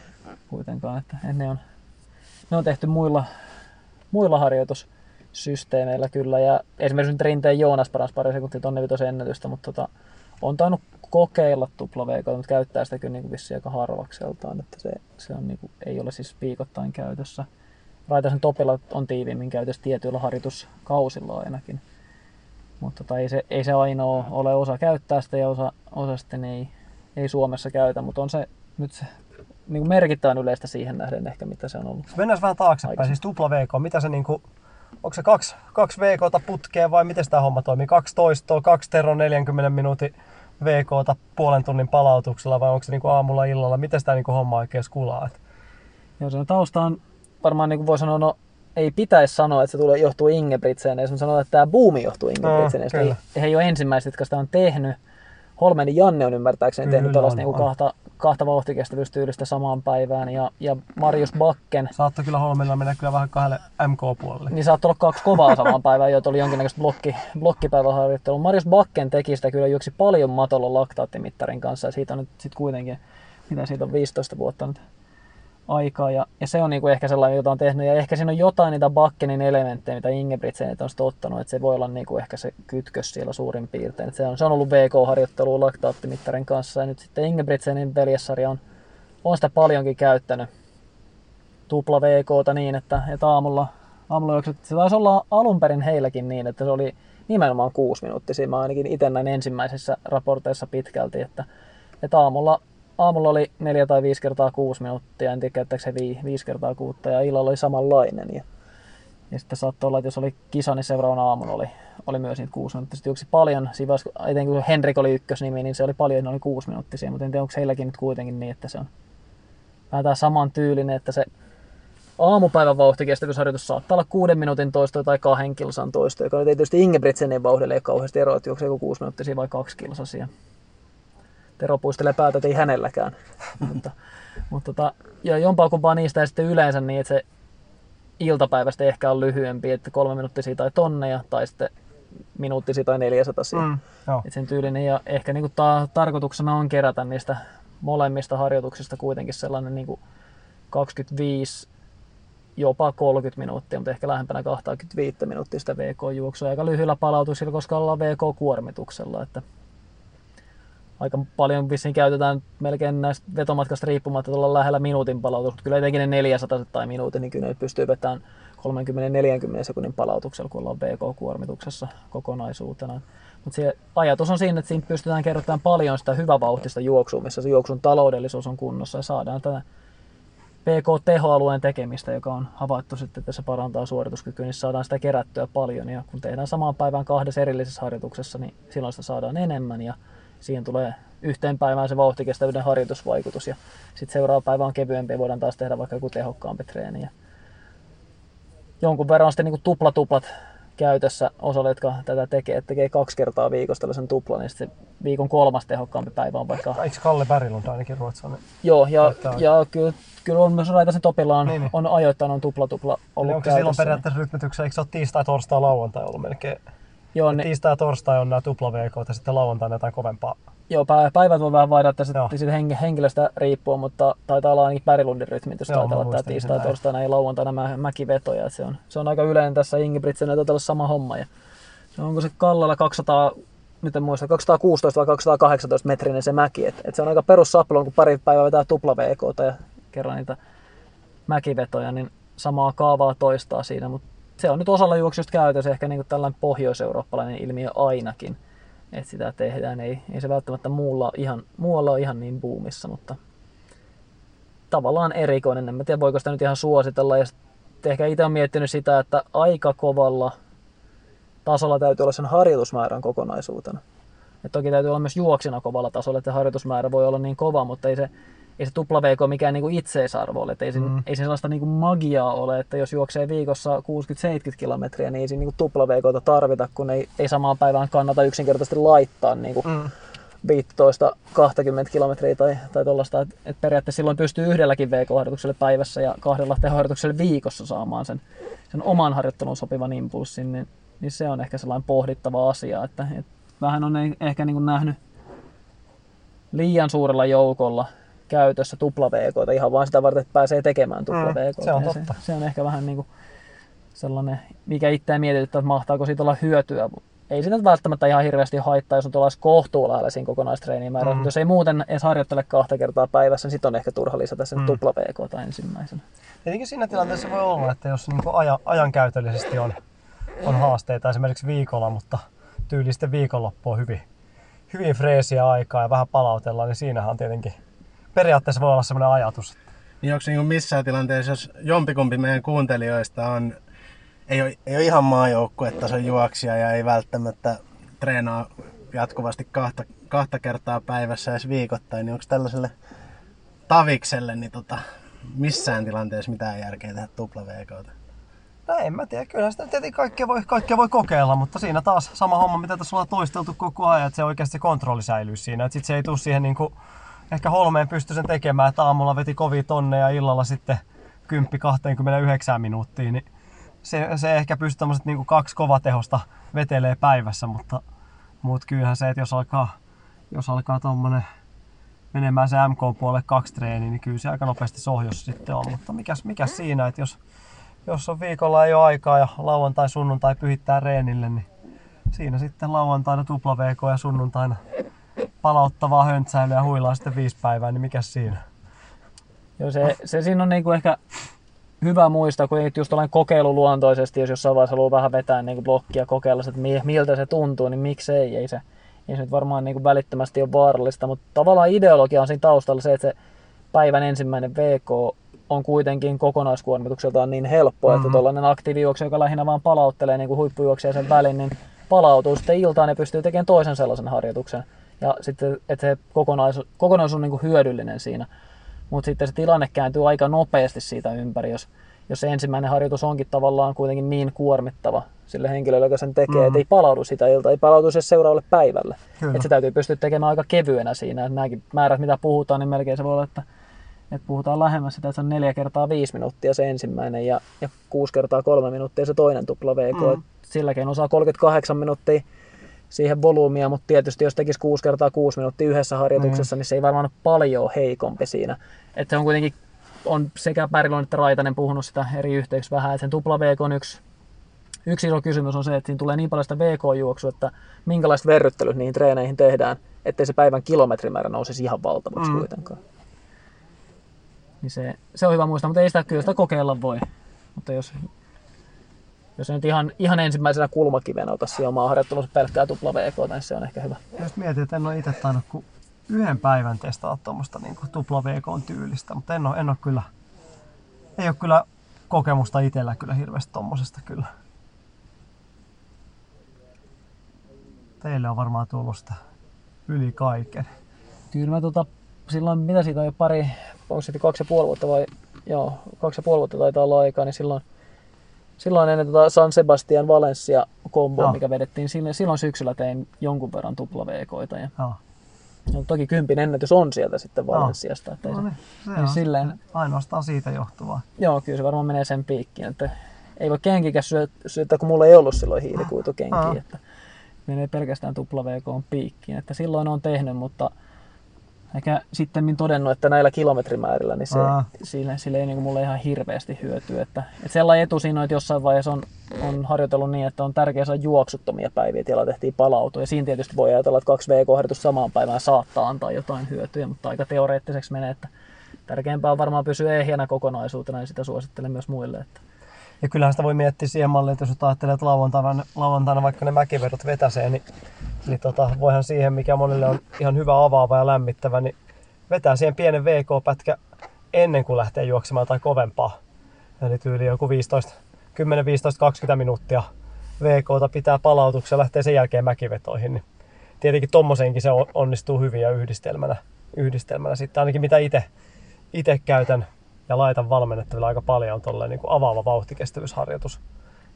kuitenkaan. Että ne on, ne on tehty muilla, muilla harjoitus systeemeillä kyllä. Ja esimerkiksi nyt Rinteen Joonas paransi pari sekuntia tonne vitosen ennätystä, mutta tota, on tainnut kokeilla tupla VK, mutta käyttää sitä kyllä niin kuin vissiin aika harvakseltaan, että se, se on niin kuin, ei ole siis viikoittain käytössä. Raitasen topilla on tiiviimmin käytössä tietyillä harjoituskausilla ainakin. Mutta tota, ei, se, ei se ainoa ole osa käyttää sitä ja osa, osa sitten ei, ei Suomessa käytä, mutta on se nyt se niin kuin merkittävän yleistä siihen nähden ehkä, mitä se on ollut. Mennään vähän taaksepäin, siis tupla VK, mitä se niin kuin onko se kaksi, kaksi VKta putkea vai miten tämä homma toimii? Kaksi toistoa, kaksi tero 40 minuutin VKta puolen tunnin palautuksella vai onko se niinku aamulla illalla? Miten tämä niinku homma oikein kulaa? Joo, se tausta on varmaan niin kuin voi sanoa, no ei pitäisi sanoa, että se tulee, johtuu Ingebrigtsen, jos sanoa, että tämä buumi johtuu Ingebrigtsen. No, ei, he ei ole ensimmäiset, jotka sitä on tehnyt. Holmenin Janne on ymmärtääkseni Kyllä tehnyt tällaista niin kahta, kahta vauhtikestävyystyylistä samaan päivään. Ja, ja Marius Bakken... Saattoi kyllä Holmenilla mennä kyllä vähän kahdelle MK-puolelle. Niin saattoi olla kaksi kovaa samaan päivään, joita oli jonkinnäköistä blokki, blokkipäiväharjoittelua. Marius Bakken teki sitä kyllä juoksi paljon matolla laktaattimittarin kanssa ja siitä on nyt sitten kuitenkin, mitä siitä on 15 vuotta nyt aikaa. Ja, ja se on niinku ehkä sellainen, jota on tehnyt. Ja ehkä siinä on jotain niitä Bakkenin elementtejä, mitä Ingebrigtsen on ottanut. Että se voi olla niinku ehkä se kytkös siellä suurin piirtein. Et se, on, se on ollut VK-harjoittelua laktaattimittarin kanssa. Ja nyt sitten Ingebrigtsenin veljessarja on, on sitä paljonkin käyttänyt tupla VKta niin, että, että aamulla, aamulla juokset, se taisi olla alun perin heilläkin niin, että se oli nimenomaan kuusi minuuttisia. Mä ainakin itse näin ensimmäisissä raporteissa pitkälti, että, että aamulla aamulla oli neljä tai viisi kertaa kuusi minuuttia, en tiedä käyttääkö se vi, viisi kertaa kuutta, ja illalla oli samanlainen. Ja, ja sitten saattoi olla, että jos oli kisa, niin seuraavana aamulla oli, oli myös niitä kuusi minuuttia. Sitten juoksi paljon, etenkin kun Henrik oli ykkösnimi, niin se oli paljon, ne oli kuusi minuuttisia, mutta en tiedä, onko heilläkin nyt kuitenkin niin, että se on vähän tämä saman tyylinen, että se aamupäivän vauhtikestävyysharjoitus saattaa olla kuuden minuutin toisto tai kahden kilsan toisto, joka ei tietysti Ingebrigtsenin vauhdille ei kauheasti eroa, että juoksee joku kuusi minuuttisia vai kaksi kilsasia. Tero puistelee päätä, ei hänelläkään. mutta, mutta tota, ja jompaa kumpaa niistä ja sitten yleensä niin, että se iltapäivästä ehkä on lyhyempi, että kolme minuuttisia tai tonneja, tai sitten minuuttisia tai 400 Mm, et sen tyylinen. Ja ehkä niin kuin ta- tarkoituksena on kerätä niistä molemmista harjoituksista kuitenkin sellainen niin kuin 25 jopa 30 minuuttia, mutta ehkä lähempänä 25 minuuttia sitä VK-juoksua. Aika lyhyillä palautuksilla, koska ollaan VK-kuormituksella. Että aika paljon vissiin käytetään melkein näistä vetomatkasta riippumatta tuolla lähellä minuutin palautus, mutta kyllä etenkin ne 400 tai minuutin, niin kyllä ne pystyy vetämään 30-40 sekunnin palautuksella, kun ollaan VK-kuormituksessa kokonaisuutena. Mutta se ajatus on siinä, että siinä pystytään kerrottamaan paljon sitä hyvävauhtista juoksua, missä se juoksun taloudellisuus on kunnossa ja saadaan tätä PK-tehoalueen tekemistä, joka on havaittu sitten, että se parantaa suorituskykyä, niin saadaan sitä kerättyä paljon. Ja kun tehdään samaan päivään kahdessa erillisessä harjoituksessa, niin silloin sitä saadaan enemmän ja siihen tulee yhteen päivään se vauhtikestävyyden harjoitusvaikutus. Ja sitten seuraava päivä on kevyempi ja voidaan taas tehdä vaikka joku tehokkaampi treeni. Ja jonkun verran on sitten niin tuplatuplat käytössä osalle, jotka tätä tekee, että tekee kaksi kertaa viikossa tällaisen tuplan, niin sitten viikon kolmas tehokkaampi päivä on vaikka Eikö Kalle Berglund ainakin ruotsalainen? Joo, ja, ja kyllä, kyllä on myös Raitasen Topilla on, Niin, niin. on ajoittain on tupla tupla ollut Eli onko se silloin periaatteessa rytmityksessä, eikö se ole tiistai, torstai, lauantai ollut melkein? Joo, Ne... Tiistai ja torstai on nämä tupla VK ja sitten lauantaina jotain kovempaa. joo pä- päivät voi vähän vaihdata että sitten hen, henkilöstä riippuen, mutta taitaa olla ainakin Pärilundin rytmitys, Joo, taitaa olla tämä tiistai, torstaina ja lauantaina mä, mäkivetoja. että Se on, se on aika yleinen tässä Ingebrigtsen taitaa olla sama homma. Ja se onko se Kallalla 200, nyt en muista, 216 vai 218 metrinen se mäki. Et, et se on aika perussaplo, kun pari päivää vetää tupla VK ja kerran niitä mäkivetoja, niin samaa kaavaa toistaa siinä, mutta se on nyt osalla juoksijoista käytössä ehkä niin tällainen pohjoiseurooppalainen ilmiö ainakin, että sitä tehdään. Ei, ei se välttämättä muulla ihan, muualla ole ihan niin boomissa, mutta tavallaan erikoinen. En tiedä, voiko sitä nyt ihan suositella. Ja ehkä itse olen miettinyt sitä, että aika kovalla tasolla täytyy olla sen harjoitusmäärän kokonaisuutena. Et toki täytyy olla myös juoksina kovalla tasolla, että harjoitusmäärä voi olla niin kova, mutta ei se, ei se tupla VK mikään niinku itseisarvo ole. Et ei, Mm. ei se sellaista niinku magiaa ole, että jos juoksee viikossa 60-70 kilometriä, niin ei siinä niinku tupla VKta tarvita, kun ei, ei samaan päivään kannata yksinkertaisesti laittaa niinku Mm. 15-20 kilometriä tai, tai tuollaista. Et, et periaatteessa silloin pystyy yhdelläkin VK-harjoitukselle päivässä ja kahdella tehoharjoitukselle viikossa saamaan sen, sen oman harjoittelun sopivan impulssin, niin, niin se on ehkä sellainen pohdittava asia, että et vähän on e- ehkä niin kuin nähnyt liian suurella joukolla käytössä tupla VK, ihan vain sitä varten, että pääsee tekemään tupla Mm, VK. se on Ja totta. Se, se on ehkä vähän niin kuin sellainen, mikä itseä mietityttää, että mahtaako siitä olla hyötyä. Ei siitä nyt välttämättä ihan hirveästi haittaa, jos on tuollaista kohtuulailla siinä kokonaistreenimäärä, Mm. mutta jos ei muuten edes harjoittele kahta kertaa päivässä, niin sitten on ehkä turha lisätä sen Mm. tupla VK tai ensimmäisenä. Tietenkin siinä tilanteessa voi olla, että jos niin ajan, ajankäytöllisesti on, on haasteita esimerkiksi viikolla, mutta tyyli sitten viikonloppu on hyvin, hyvin freesiä aikaa ja vähän palautellaan, niin siinähän on tietenkin periaatteessa voi olla sellainen ajatus. Niin onko niin missään tilanteessa, jos jompikumpi meidän kuuntelijoista on, ei ole, ei ole ihan maajoukkuetason juoksija ja ei välttämättä treenaa jatkuvasti kahta, kahta kertaa päivässä edes viikoittain, niin onko tällaiselle tavikselle niin tota, missään tilanteessa mitään järkeä tehdä tupla VKta? No en mä tiedä, kyllä sitä tietenkin kaikkea voi, kaikkea voi kokeilla, mutta siinä taas sama homma, mitä tässä ollaan toisteltu koko ajan, että se oikeasti se kontrolli säilyy siinä. Että sit se ei tule siihen niin kuin, ehkä holmeen pysty sen tekemään, että aamulla veti kovia tonneja ja illalla sitten 10-29 minuuttia, niin se, se ehkä pystyy tämmöiset niin kaksi kovatehosta vetelee päivässä, mutta, mutta kyllähän se, että jos alkaa, jos alkaa tommonen menemään se MK-puolelle kaksi treeniä, niin kyllä se aika nopeasti sohjossa sitten on. Mutta mikäs, mikäs siinä, että jos, jos on viikolla ei ole aikaa ja lauantai, sunnuntai pyhittää reenille, niin siinä sitten lauantaina tupla VK ja sunnuntaina palauttavaa höntsäilyä ja huilaa sitten viisi päivää, niin mikäs siinä? Joo, se, se siinä on niinku ehkä hyvä muistaa, kun just tällainen kokeiluluontoisesti, jos jossain vaiheessa haluaa vähän vetää niinku blokkia kokeilla, että mi- miltä se tuntuu, niin miksei, ei se, ei se nyt varmaan niinku välittömästi ole vaarallista, mutta tavallaan ideologia on siinä taustalla se, että se päivän ensimmäinen VK on kuitenkin kokonaiskuormitukseltaan niin helppo, mm-hmm. että tuollainen aktiivijuoksija, joka lähinnä vaan palauttelee niin kuin huippujuoksija sen välin, niin palautuu sitten iltaan ja pystyy tekemään toisen sellaisen harjoituksen. Ja sitten, että se kokonaisuus, kokonaisuus on niin kuin hyödyllinen siinä. Mutta sitten se tilanne kääntyy aika nopeasti siitä ympäri, jos, jos se ensimmäinen harjoitus onkin tavallaan kuitenkin niin kuormittava sille henkilölle, joka sen tekee, Mm. että ei palaudu sitä iltaa, ei palaudu se seuraavalle päivälle. Kyllä. Että se täytyy pystyä tekemään aika kevyenä siinä. Että nämäkin määrät, mitä puhutaan, niin melkein se voi olla, että, että puhutaan lähemmäs sitä, että se on neljä kertaa viisi minuuttia se ensimmäinen ja, ja kuusi kertaa kolme minuuttia se toinen tupla VK. Mm. Mm. Silläkin osaa 38 minuuttia siihen volyymia, mutta tietysti jos tekisi 6 kertaa 6 minuuttia yhdessä harjoituksessa, mm. niin se ei varmaan ole paljon heikompi siinä. Että se on kuitenkin, on sekä Pärilon että Raitanen puhunut sitä eri yhteyksissä vähän, että sen tupla VK on yksi, yksi iso kysymys on se, että siinä tulee niin paljon sitä VK-juoksua, että minkälaiset verryttelyt niihin treeneihin tehdään, ettei se päivän kilometrimäärä nousisi ihan valtavaksi Mm. kuitenkaan. Niin se, se on hyvä muistaa, mutta ei sitä kyllä sitä kokeilla voi. Mutta jos, jos nyt ihan, ihan ensimmäisenä kulmakivenä ota siihen omaa harjoittelussa pelkkää tupla VK, niin se on ehkä hyvä. Jos mietin, että en ole itse tainnut kuin yhden päivän testata tuommoista niin tupla VK tyylistä, mutta en ole, en ole kyllä, ei ole kyllä kokemusta itsellä kyllä hirveästi tommosesta kyllä. Teille on varmaan tullut sitä yli kaiken. Kyllä mä tota, silloin, mitä siitä on jo pari, onko se kaksi ja puoli vuotta vai, joo, kaksi ja puoli vuotta taitaa olla aikaa, niin silloin, silloin ennen tota San Sebastian Valencia komboa, mikä vedettiin, silloin, silloin syksyllä tein jonkun verran tupla VKita ja no, toki kympin ennätys on sieltä sitten Valensiasta. Että ei No niin, se niin on silleen- ainoastaan siitä johtuvaa. joo, kyllä se varmaan menee sen piikkiin, että ei voi kenkikäs syö, syöttää, kun mulla ei ollut silloin hiilikuitukenkiä, että menee pelkästään tupla VK piikkiin, että silloin on tehnyt, mutta ehkä sitten todennut, että näillä kilometrimäärillä niin se, Aa. sille, sille ei niin mulle ihan hirveästi hyötyä. Että, että sellainen etu siinä on, että jossain vaiheessa on, on harjoitellut niin, että on tärkeää saada juoksuttomia päiviä, joilla tehtiin palautua. Ja siinä tietysti voi ajatella, että kaksi VK-harjoitusta samaan päivään saattaa antaa jotain hyötyä, mutta aika teoreettiseksi menee, että tärkeämpää on varmaan pysyä ehjänä kokonaisuutena ja sitä suosittelen myös muille. Että Ja kyllähän sitä voi miettiä siihen malliin, että jos ajattelee, että lauantaina, lauantaina vaikka ne mäkivedot vetäsee, niin, niin tota, voihan siihen, mikä monille on ihan hyvä avaava ja lämmittävä, niin vetää siihen pienen VK-pätkä ennen kuin lähtee juoksemaan tai kovempaa. Eli tyyli joku 15, 10, 15, 20 minuuttia VKta pitää palautuksia lähtee sen jälkeen mäkivetoihin. Niin tietenkin tommosenkin se on- onnistuu hyvin ja yhdistelmänä, yhdistelmänä sitten ainakin mitä itse käytän ja laitan valmennettavilla aika paljon on tolleen niin kuin avaava vauhtikestävyysharjoitus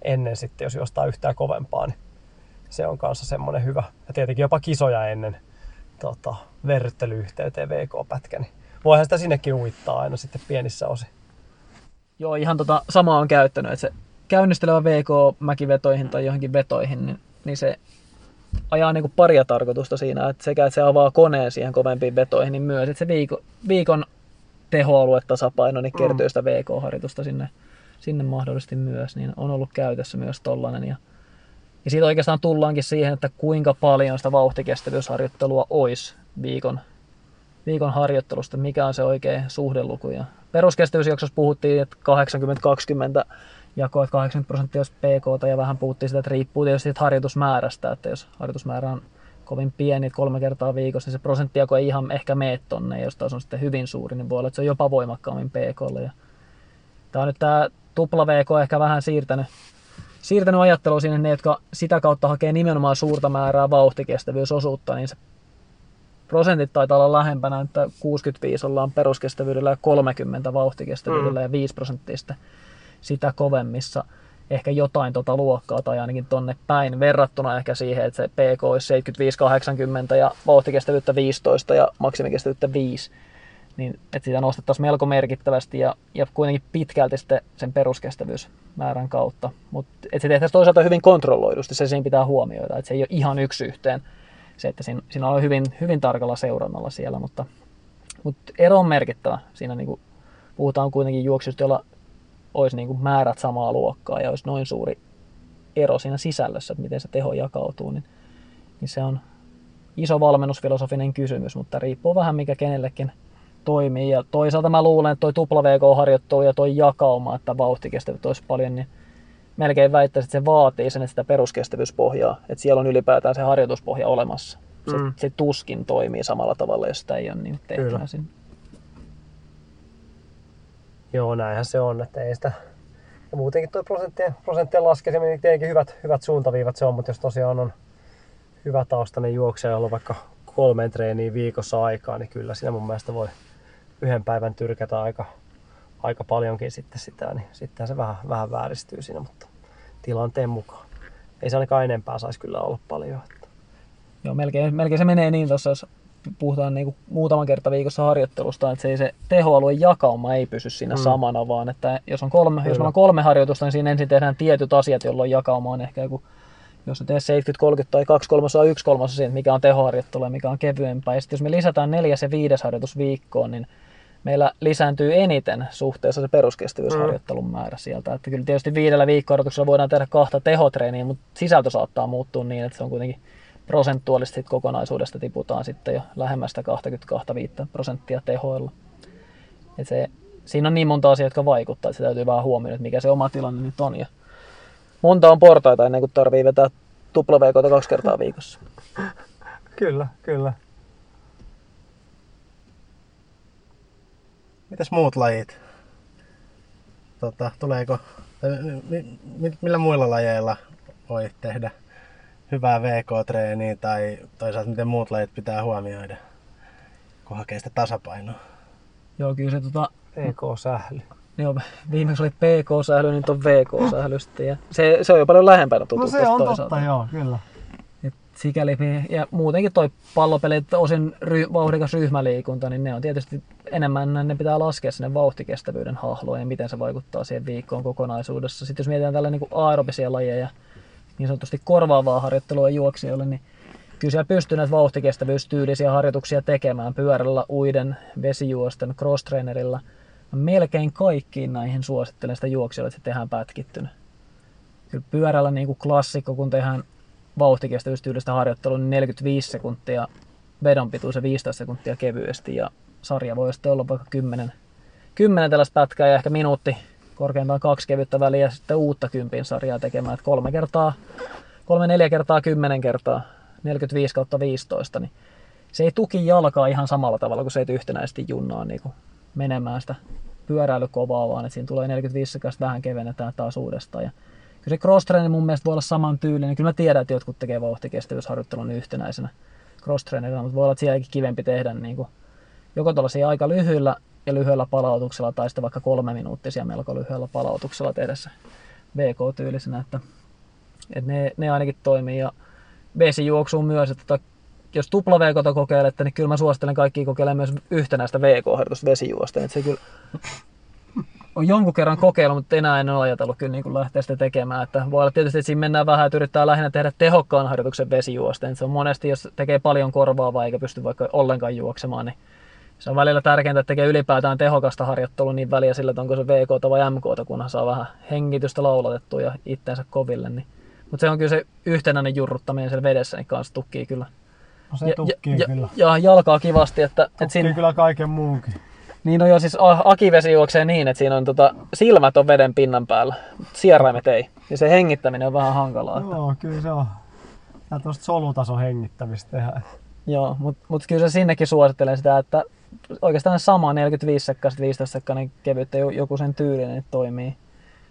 ennen sitten, jos jostain yhtään kovempaa, niin se on kanssa semmoinen hyvä. Ja tietenkin jopa kisoja ennen tota, verryttelyyhteyteen VK-pätkä, niin voihan sitä sinnekin uittaa aina sitten pienissä osin. Joo, ihan tota samaa on käyttänyt, että se käynnistelevä VK mäkivetoihin tai johonkin vetoihin, niin, niin se ajaa niinku paria tarkoitusta siinä, että sekä että se avaa koneen siihen kovempiin vetoihin, niin myös, että se viikon, viikon tehoaluetasapaino niin kertyy sitä VK-harjoitusta sinne, sinne mahdollisesti myös, niin on ollut käytössä myös tollanen. Ja, ja siitä oikeastaan tullaankin siihen, että kuinka paljon sitä vauhtikestävyysharjoittelua olisi viikon, viikon harjoittelusta, mikä on se oikea suhdeluku. Ja peruskestävyysjaksossa puhuttiin, että 80-20 jako, että 80 prosenttia olisi PK, ja vähän puhuttiin sitä, että riippuu tietysti harjoitusmäärästä, että jos harjoitusmäärä on kovin pieni, kolme kertaa viikossa, niin se prosenttijako ei ihan ehkä mene tonne, jos taas on sitten hyvin suuri, niin voi olla, että se on jopa voimakkaammin PKlle. Ja tämä on nyt tämä tupla VK ehkä vähän siirtänyt, siirtänyt ajattelua sinne ne, jotka sitä kautta hakee nimenomaan suurta määrää vauhtikestävyysosuutta, niin se prosentit taitaa olla lähempänä, että 65 ollaan peruskestävyydellä ja 30 vauhtikestävyydellä mm. ja 5 prosenttia sitä kovemmissa. Ehkä jotain tota luokkaa tai ainakin tonne päin verrattuna ehkä siihen, että se PK olisi 75-80 ja vauhtikestävyyttä 15 ja maksimikestävyyttä 5 niin että sitä nostettaisiin melko merkittävästi ja, ja kuitenkin pitkälti sitten sen peruskestävyysmäärän kautta. Mutta se tehtäisiin toisaalta hyvin kontrolloidusti, se siinä pitää huomioida, että se ei ole ihan yksi yhteen se, että siinä, siinä on hyvin, hyvin tarkalla seurannalla siellä, mutta, mutta ero on merkittävä. Siinä niin kuin puhutaan kuitenkin juoksusta, jolla olisi niin kuin määrät samaa luokkaa ja olisi noin suuri ero siinä sisällössä, että miten se teho jakautuu, niin, niin se on iso valmennusfilosofinen kysymys, mutta riippuu vähän mikä kenellekin toimii. Ja toisaalta mä luulen, että toi tupla VK-harjoittelu ja toi jakauma, että vauhtikestävyys olisi paljon, niin melkein väittäisin, että se vaatii sen, että sitä peruskestävyyspohjaa, että siellä on ylipäätään se harjoituspohja olemassa. Se, Mm. se tuskin toimii samalla tavalla, jos sitä ei ole niin tehtynä sinne. Joo, näinhän se on, että ei sitä... Ja muutenkin tuo prosenttien, prosenttien laskeminen, niin tietenkin hyvät, hyvät suuntaviivat se on, mutta jos tosiaan on hyvä taustainen juoksija, jolla on vaikka kolmeen treeniin viikossa aikaa, niin kyllä siinä mun mielestä voi yhden päivän tyrkätä aika, aika paljonkin sitten sitä, niin sittenhän se vähän, vähän vääristyy siinä, mutta tilanteen mukaan. ei se ainakaan enempää saisi kyllä olla paljon. Että. Joo, melkein, melkein se menee niin tuossa, jos puhutaan niin kuin muutaman kerta viikossa harjoittelusta, että se, ei se tehoalueen jakauma ei pysy siinä mm. samana, vaan että jos on kolme, jos on kolme harjoitusta, niin siinä ensin tehdään tietyt asiat, jolloin jakauma on ehkä joku jos ne teet 70-30 tai 2 kolmasosa 1 kolmasosa siitä, mikä on tehoharjoittelu ja mikä on kevyempää. Ja sitten jos me lisätään neljäs ja viides harjoitus viikkoon, niin meillä lisääntyy eniten suhteessa se peruskestävyysharjoittelun määrä sieltä. Että kyllä tietysti viidellä viikkoharjoituksella voidaan tehdä kahta tehotreeniä, mutta sisältö saattaa muuttua niin, että se on kuitenkin prosentuaalisesti kokonaisuudesta tiputaan sitten jo lähemmästä 22 prosenttia tehoilla. Et se, siinä on niin monta asiaa, jotka vaikuttavat, että se täytyy vähän huomioida, että mikä se oma tilanne nyt on. Ja monta on portaita ennen kuin tarvii vetää tuplaveikoita kaksi kertaa viikossa. Kyllä, kyllä. Mitäs muut lajit? Tota, tuleeko, millä muilla lajeilla voi tehdä hyvää VK-treeniä tai toisaalta miten muut lajit pitää huomioida, kun hakee sitä tasapainoa? Joo, kyllä se tota, PK-sähly. Joo, viimeksi oli PK-sähly, nyt on VK-sähly sitten. Ja se, se on jo paljon lähempänä tuttu No se on toisaalta. totta, joo, kyllä. Et sikäli, ja muutenkin toi pallopelit, osin ry, vauhdikas ryhmäliikunta, niin ne on tietysti enemmän, ne pitää laskea sinne vauhtikestävyyden hahloon ja miten se vaikuttaa siihen viikkoon kokonaisuudessa. Sitten jos mietitään tällä niin aerobisia lajeja, niin sanotusti korvaavaa harjoittelua juoksijoille, niin kyllä siellä pystyy näitä vauhtikestävyystyylisiä harjoituksia tekemään pyörällä, uiden, vesijuosten, cross-trainerilla. Melkein kaikkiin näihin suosittelen sitä juoksijoille, että se tehdään pätkittynä. Kyllä pyörällä niin kuin klassikko, kun tehdään vauhtikestävyystyylistä harjoittelua, niin 45 sekuntia vedon pituus ja 15 sekuntia kevyesti ja sarja voi sitten olla vaikka 10, 10 tällaista pätkää ja ehkä minuutti korkeintaan kaksi kevyttä väliä ja sitten uutta kympin sarjaa tekemään, että kolme kertaa, kolme neljä kertaa, kymmenen kertaa, 45 kautta 15, niin se ei tuki jalkaa ihan samalla tavalla kuin se ei yhtenäisesti junnaa niin kuin menemään sitä pyöräilykovaa, vaan että siinä tulee 45 sekasta vähän kevennetään taas uudestaan. Ja kyllä se cross mun mielestä voi olla saman tyylinen. Kyllä mä tiedän, että jotkut tekee vauhtikestävyysharjoittelun yhtenäisenä cross mutta voi olla, että sielläkin kivempi tehdä niin kuin joko tuollaisia aika lyhyillä ja lyhyellä palautuksella tai sitten vaikka kolme minuuttisia melko lyhyellä palautuksella tehdä se VK-tyylisenä, että, että ne, ne ainakin toimii ja vesijuoksuun myös, että jos tupla VK kokeilette, niin kyllä mä suosittelen kaikki kokeilemaan myös yhtenäistä VK-harjoitusta vesijuosta, että se kyllä on jonkun kerran kokeillut, mutta enää en ole ajatellut kyllä niin kuin lähteä sitä tekemään. Että voi olla tietysti, että siinä mennään vähän, että yrittää lähinnä tehdä tehokkaan harjoituksen vesijuosten. Se on monesti, jos tekee paljon korvaavaa eikä pysty vaikka ollenkaan juoksemaan, niin se on välillä tärkeintä, että tekee ylipäätään tehokasta harjoittelua niin väliä sillä, että onko se VK vai MK, kunhan saa vähän hengitystä laulatettua ja itteensä koville. Niin. Mutta se on kyllä se yhtenäinen jurruttaminen siellä vedessä, niin kanssa tukkii kyllä. No se tukkii ja, kyllä. Ja, ja jalkaa kivasti. Että, tukkii että siinä, kyllä kaiken muunkin. Niin on jo siis akivesi juoksee niin, että siinä on tota, silmät on veden pinnan päällä, sieraimet ei. Ja se hengittäminen on vähän hankalaa. Että... Joo, kyllä se on. Tää tuosta solutason hengittämistä tehdään. Joo, mutta mut kyllä se sinnekin suosittelen sitä, että oikeastaan sama 45 sekkaa, 15 sekkainen kevyttä joku sen tyylinen niin toimii,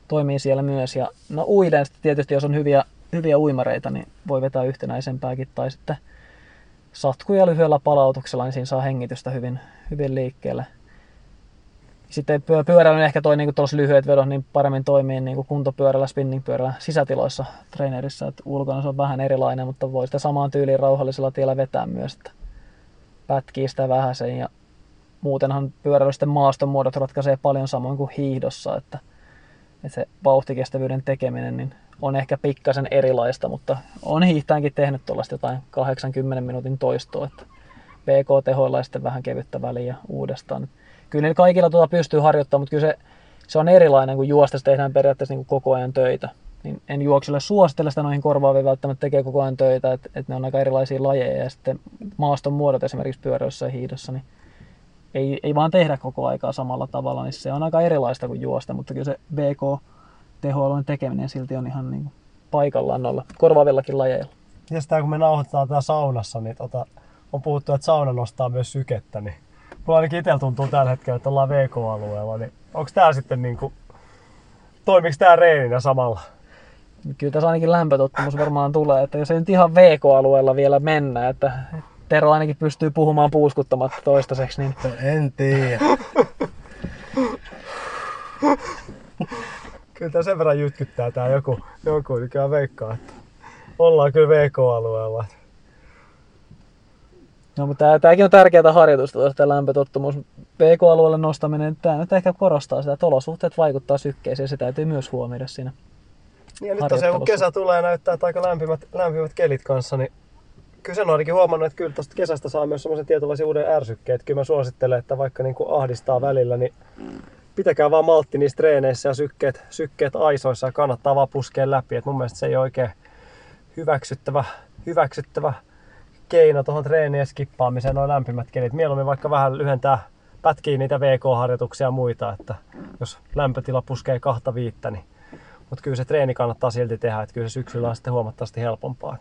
toimii siellä myös. Ja no uiden tietysti, jos on hyviä, hyviä uimareita, niin voi vetää yhtenäisempääkin tai sitten satkuja lyhyellä palautuksella, niin siinä saa hengitystä hyvin, hyvin liikkeelle. Sitten pyöräily ehkä toi niin tuossa lyhyet vedot niin paremmin toimii niin kuin kuntopyörällä, spinningpyörällä sisätiloissa treenerissä. Että ulkona se on vähän erilainen, mutta voi sitä samaan tyyliin rauhallisella tiellä vetää myös. Että pätkii sitä vähän sen ja muutenhan pyöräilysten maaston muodot ratkaisee paljon samoin kuin hiihdossa, että, että se vauhtikestävyyden tekeminen niin on ehkä pikkasen erilaista, mutta on hiihtäänkin tehnyt tuollaista jotain 80 minuutin toistoa, että VK-tehoilla ja sitten vähän kevyttä väliä uudestaan kyllä kaikilla tuota pystyy harjoittamaan, mutta kyllä se, se on erilainen, kun juostessa tehdään periaatteessa niin koko ajan töitä. Niin en juokselle suosittele sitä noihin korvaaviin välttämättä tekee koko ajan töitä, että, että ne on aika erilaisia lajeja ja sitten maaston muodot esimerkiksi pyöräilyssä ja hiidossa, niin ei, ei vaan tehdä koko aikaa samalla tavalla, niin se on aika erilaista kuin juosta, mutta kyllä se BK tehoalueen tekeminen silti on ihan niin kuin paikallaan noilla korvaavillakin lajeilla. Ja sitä kun me nauhoitetaan tää saunassa, niin tota, on puhuttu, että sauna nostaa myös sykettä, niin mulla ainakin itsellä tuntuu tällä hetkellä, että ollaan VK-alueella, niin onko tää sitten niinku, toimiks tää reeninä samalla? Kyllä tässä ainakin lämpötottumus varmaan tulee, että jos ei nyt ihan VK-alueella vielä mennä, että Tero ainakin pystyy puhumaan puuskuttamatta toistaiseksi, niin... En tiedä. Kyllä tää sen verran jytkyttää tää joku, joku mikä veikkaa, että ollaan kyllä VK-alueella. No, mutta tämäkin on tärkeää harjoitusta, tämä lämpötottumus. PK-alueelle nostaminen, tämä nyt ehkä korostaa sitä, että olosuhteet vaikuttaa sykkeeseen, se täytyy myös huomioida siinä. Niin ja nyt tosiaan kun kesä tulee näyttää että aika lämpimät, lämpimät kelit kanssa, niin kyllä sen on ainakin huomannut, että kyllä tuosta kesästä saa myös semmoisen tietynlaisen uuden ärsykkeet. Kyllä mä suosittelen, että vaikka niin kuin ahdistaa välillä, niin pitäkää vaan maltti niissä treeneissä ja sykkeet, sykkeet aisoissa ja kannattaa vaan puskea läpi. Et mun mielestä se ei oikein hyväksyttävä, hyväksyttävä keino tuohon treenien skippaamiseen noin lämpimät kelit. Mieluummin vaikka vähän lyhentää pätkiä niitä VK-harjoituksia ja muita, että jos lämpötila puskee kahta viittä, niin mutta kyllä se treeni kannattaa silti tehdä, että kyllä se syksyllä on sitten huomattavasti helpompaa.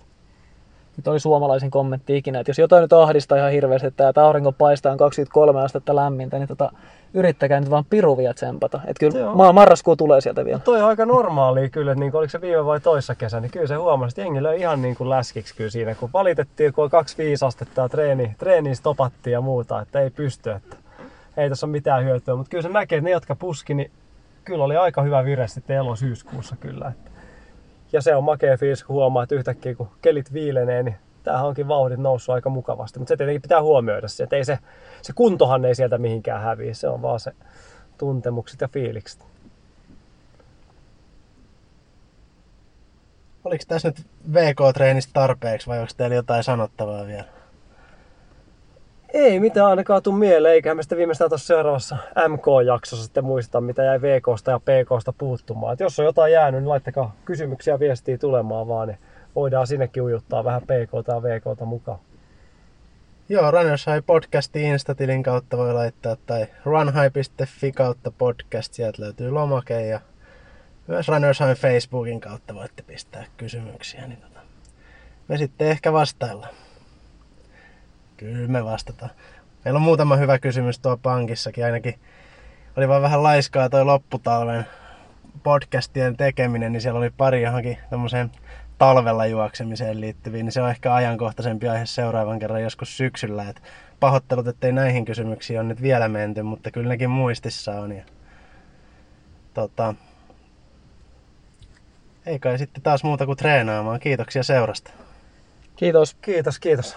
Nyt oli suomalaisen kommentti ikinä, että jos jotain nyt ahdistaa ihan hirveästi, että tämä aurinko paistaa on 23 astetta lämmintä, niin tota, yrittäkää nyt vaan piruvia tsempata. Että kyllä Joo. ma- marraskuu tulee sieltä vielä. Toi on aika normaalia kyllä, että niin kuin, oliko se viime vai toissa kesä, niin kyllä se huomasi, että jengi löi ihan niin kuin läskiksi kyllä siinä, kun valitettiin, kun on 25 astetta ja treeni, treeniin stopattiin ja muuta, että ei pysty, että ei tässä ole mitään hyötyä, mutta kyllä se näkee, että ne, jotka puski, niin kyllä oli aika hyvä vire sitten elo-syyskuussa kyllä. Että. Ja se on makea fiilis, kun huomaa, että yhtäkkiä kun kelit viilenee, niin tämähän onkin vauhdit noussut aika mukavasti. Mutta se tietenkin pitää huomioida se, että ei se, se kuntohan ei sieltä mihinkään häviä, se on vaan se tuntemukset ja fiilikset. Oliko tässä nyt VK-treenistä tarpeeksi vai onko teillä jotain sanottavaa vielä? Ei mitään ainakaan tuu mieleen, eiköhän me sitten viimeistään tuossa seuraavassa MK-jaksossa sitten muista, mitä jäi VKsta ja PKsta puuttumaan. Et jos on jotain jäänyt, niin laittakaa kysymyksiä viestiä tulemaan vaan, niin voidaan sinnekin ujuttaa vähän PKta ja VKta mukaan. Joo, Runners High podcasti Instatilin kautta voi laittaa tai runhigh.fi kautta podcast, sieltä löytyy lomake ja myös Runners High Facebookin kautta voitte pistää kysymyksiä, niin tota, me sitten ehkä vastaillaan. Kyllä me vastataan. Meillä on muutama hyvä kysymys tuo pankissakin, ainakin oli vaan vähän laiskaa toi lopputalven podcastien tekeminen, niin siellä oli pari johonkin tämmöiseen talvella juoksemiseen liittyviin, niin se on ehkä ajankohtaisempi aihe seuraavan kerran joskus syksyllä. Et pahoittelut, ettei näihin kysymyksiin ole nyt vielä menty, mutta kyllä nekin muistissa on. Ja, tota, ei kai sitten taas muuta kuin treenaamaan. Kiitoksia seurasta. Kiitos. Kiitos, kiitos.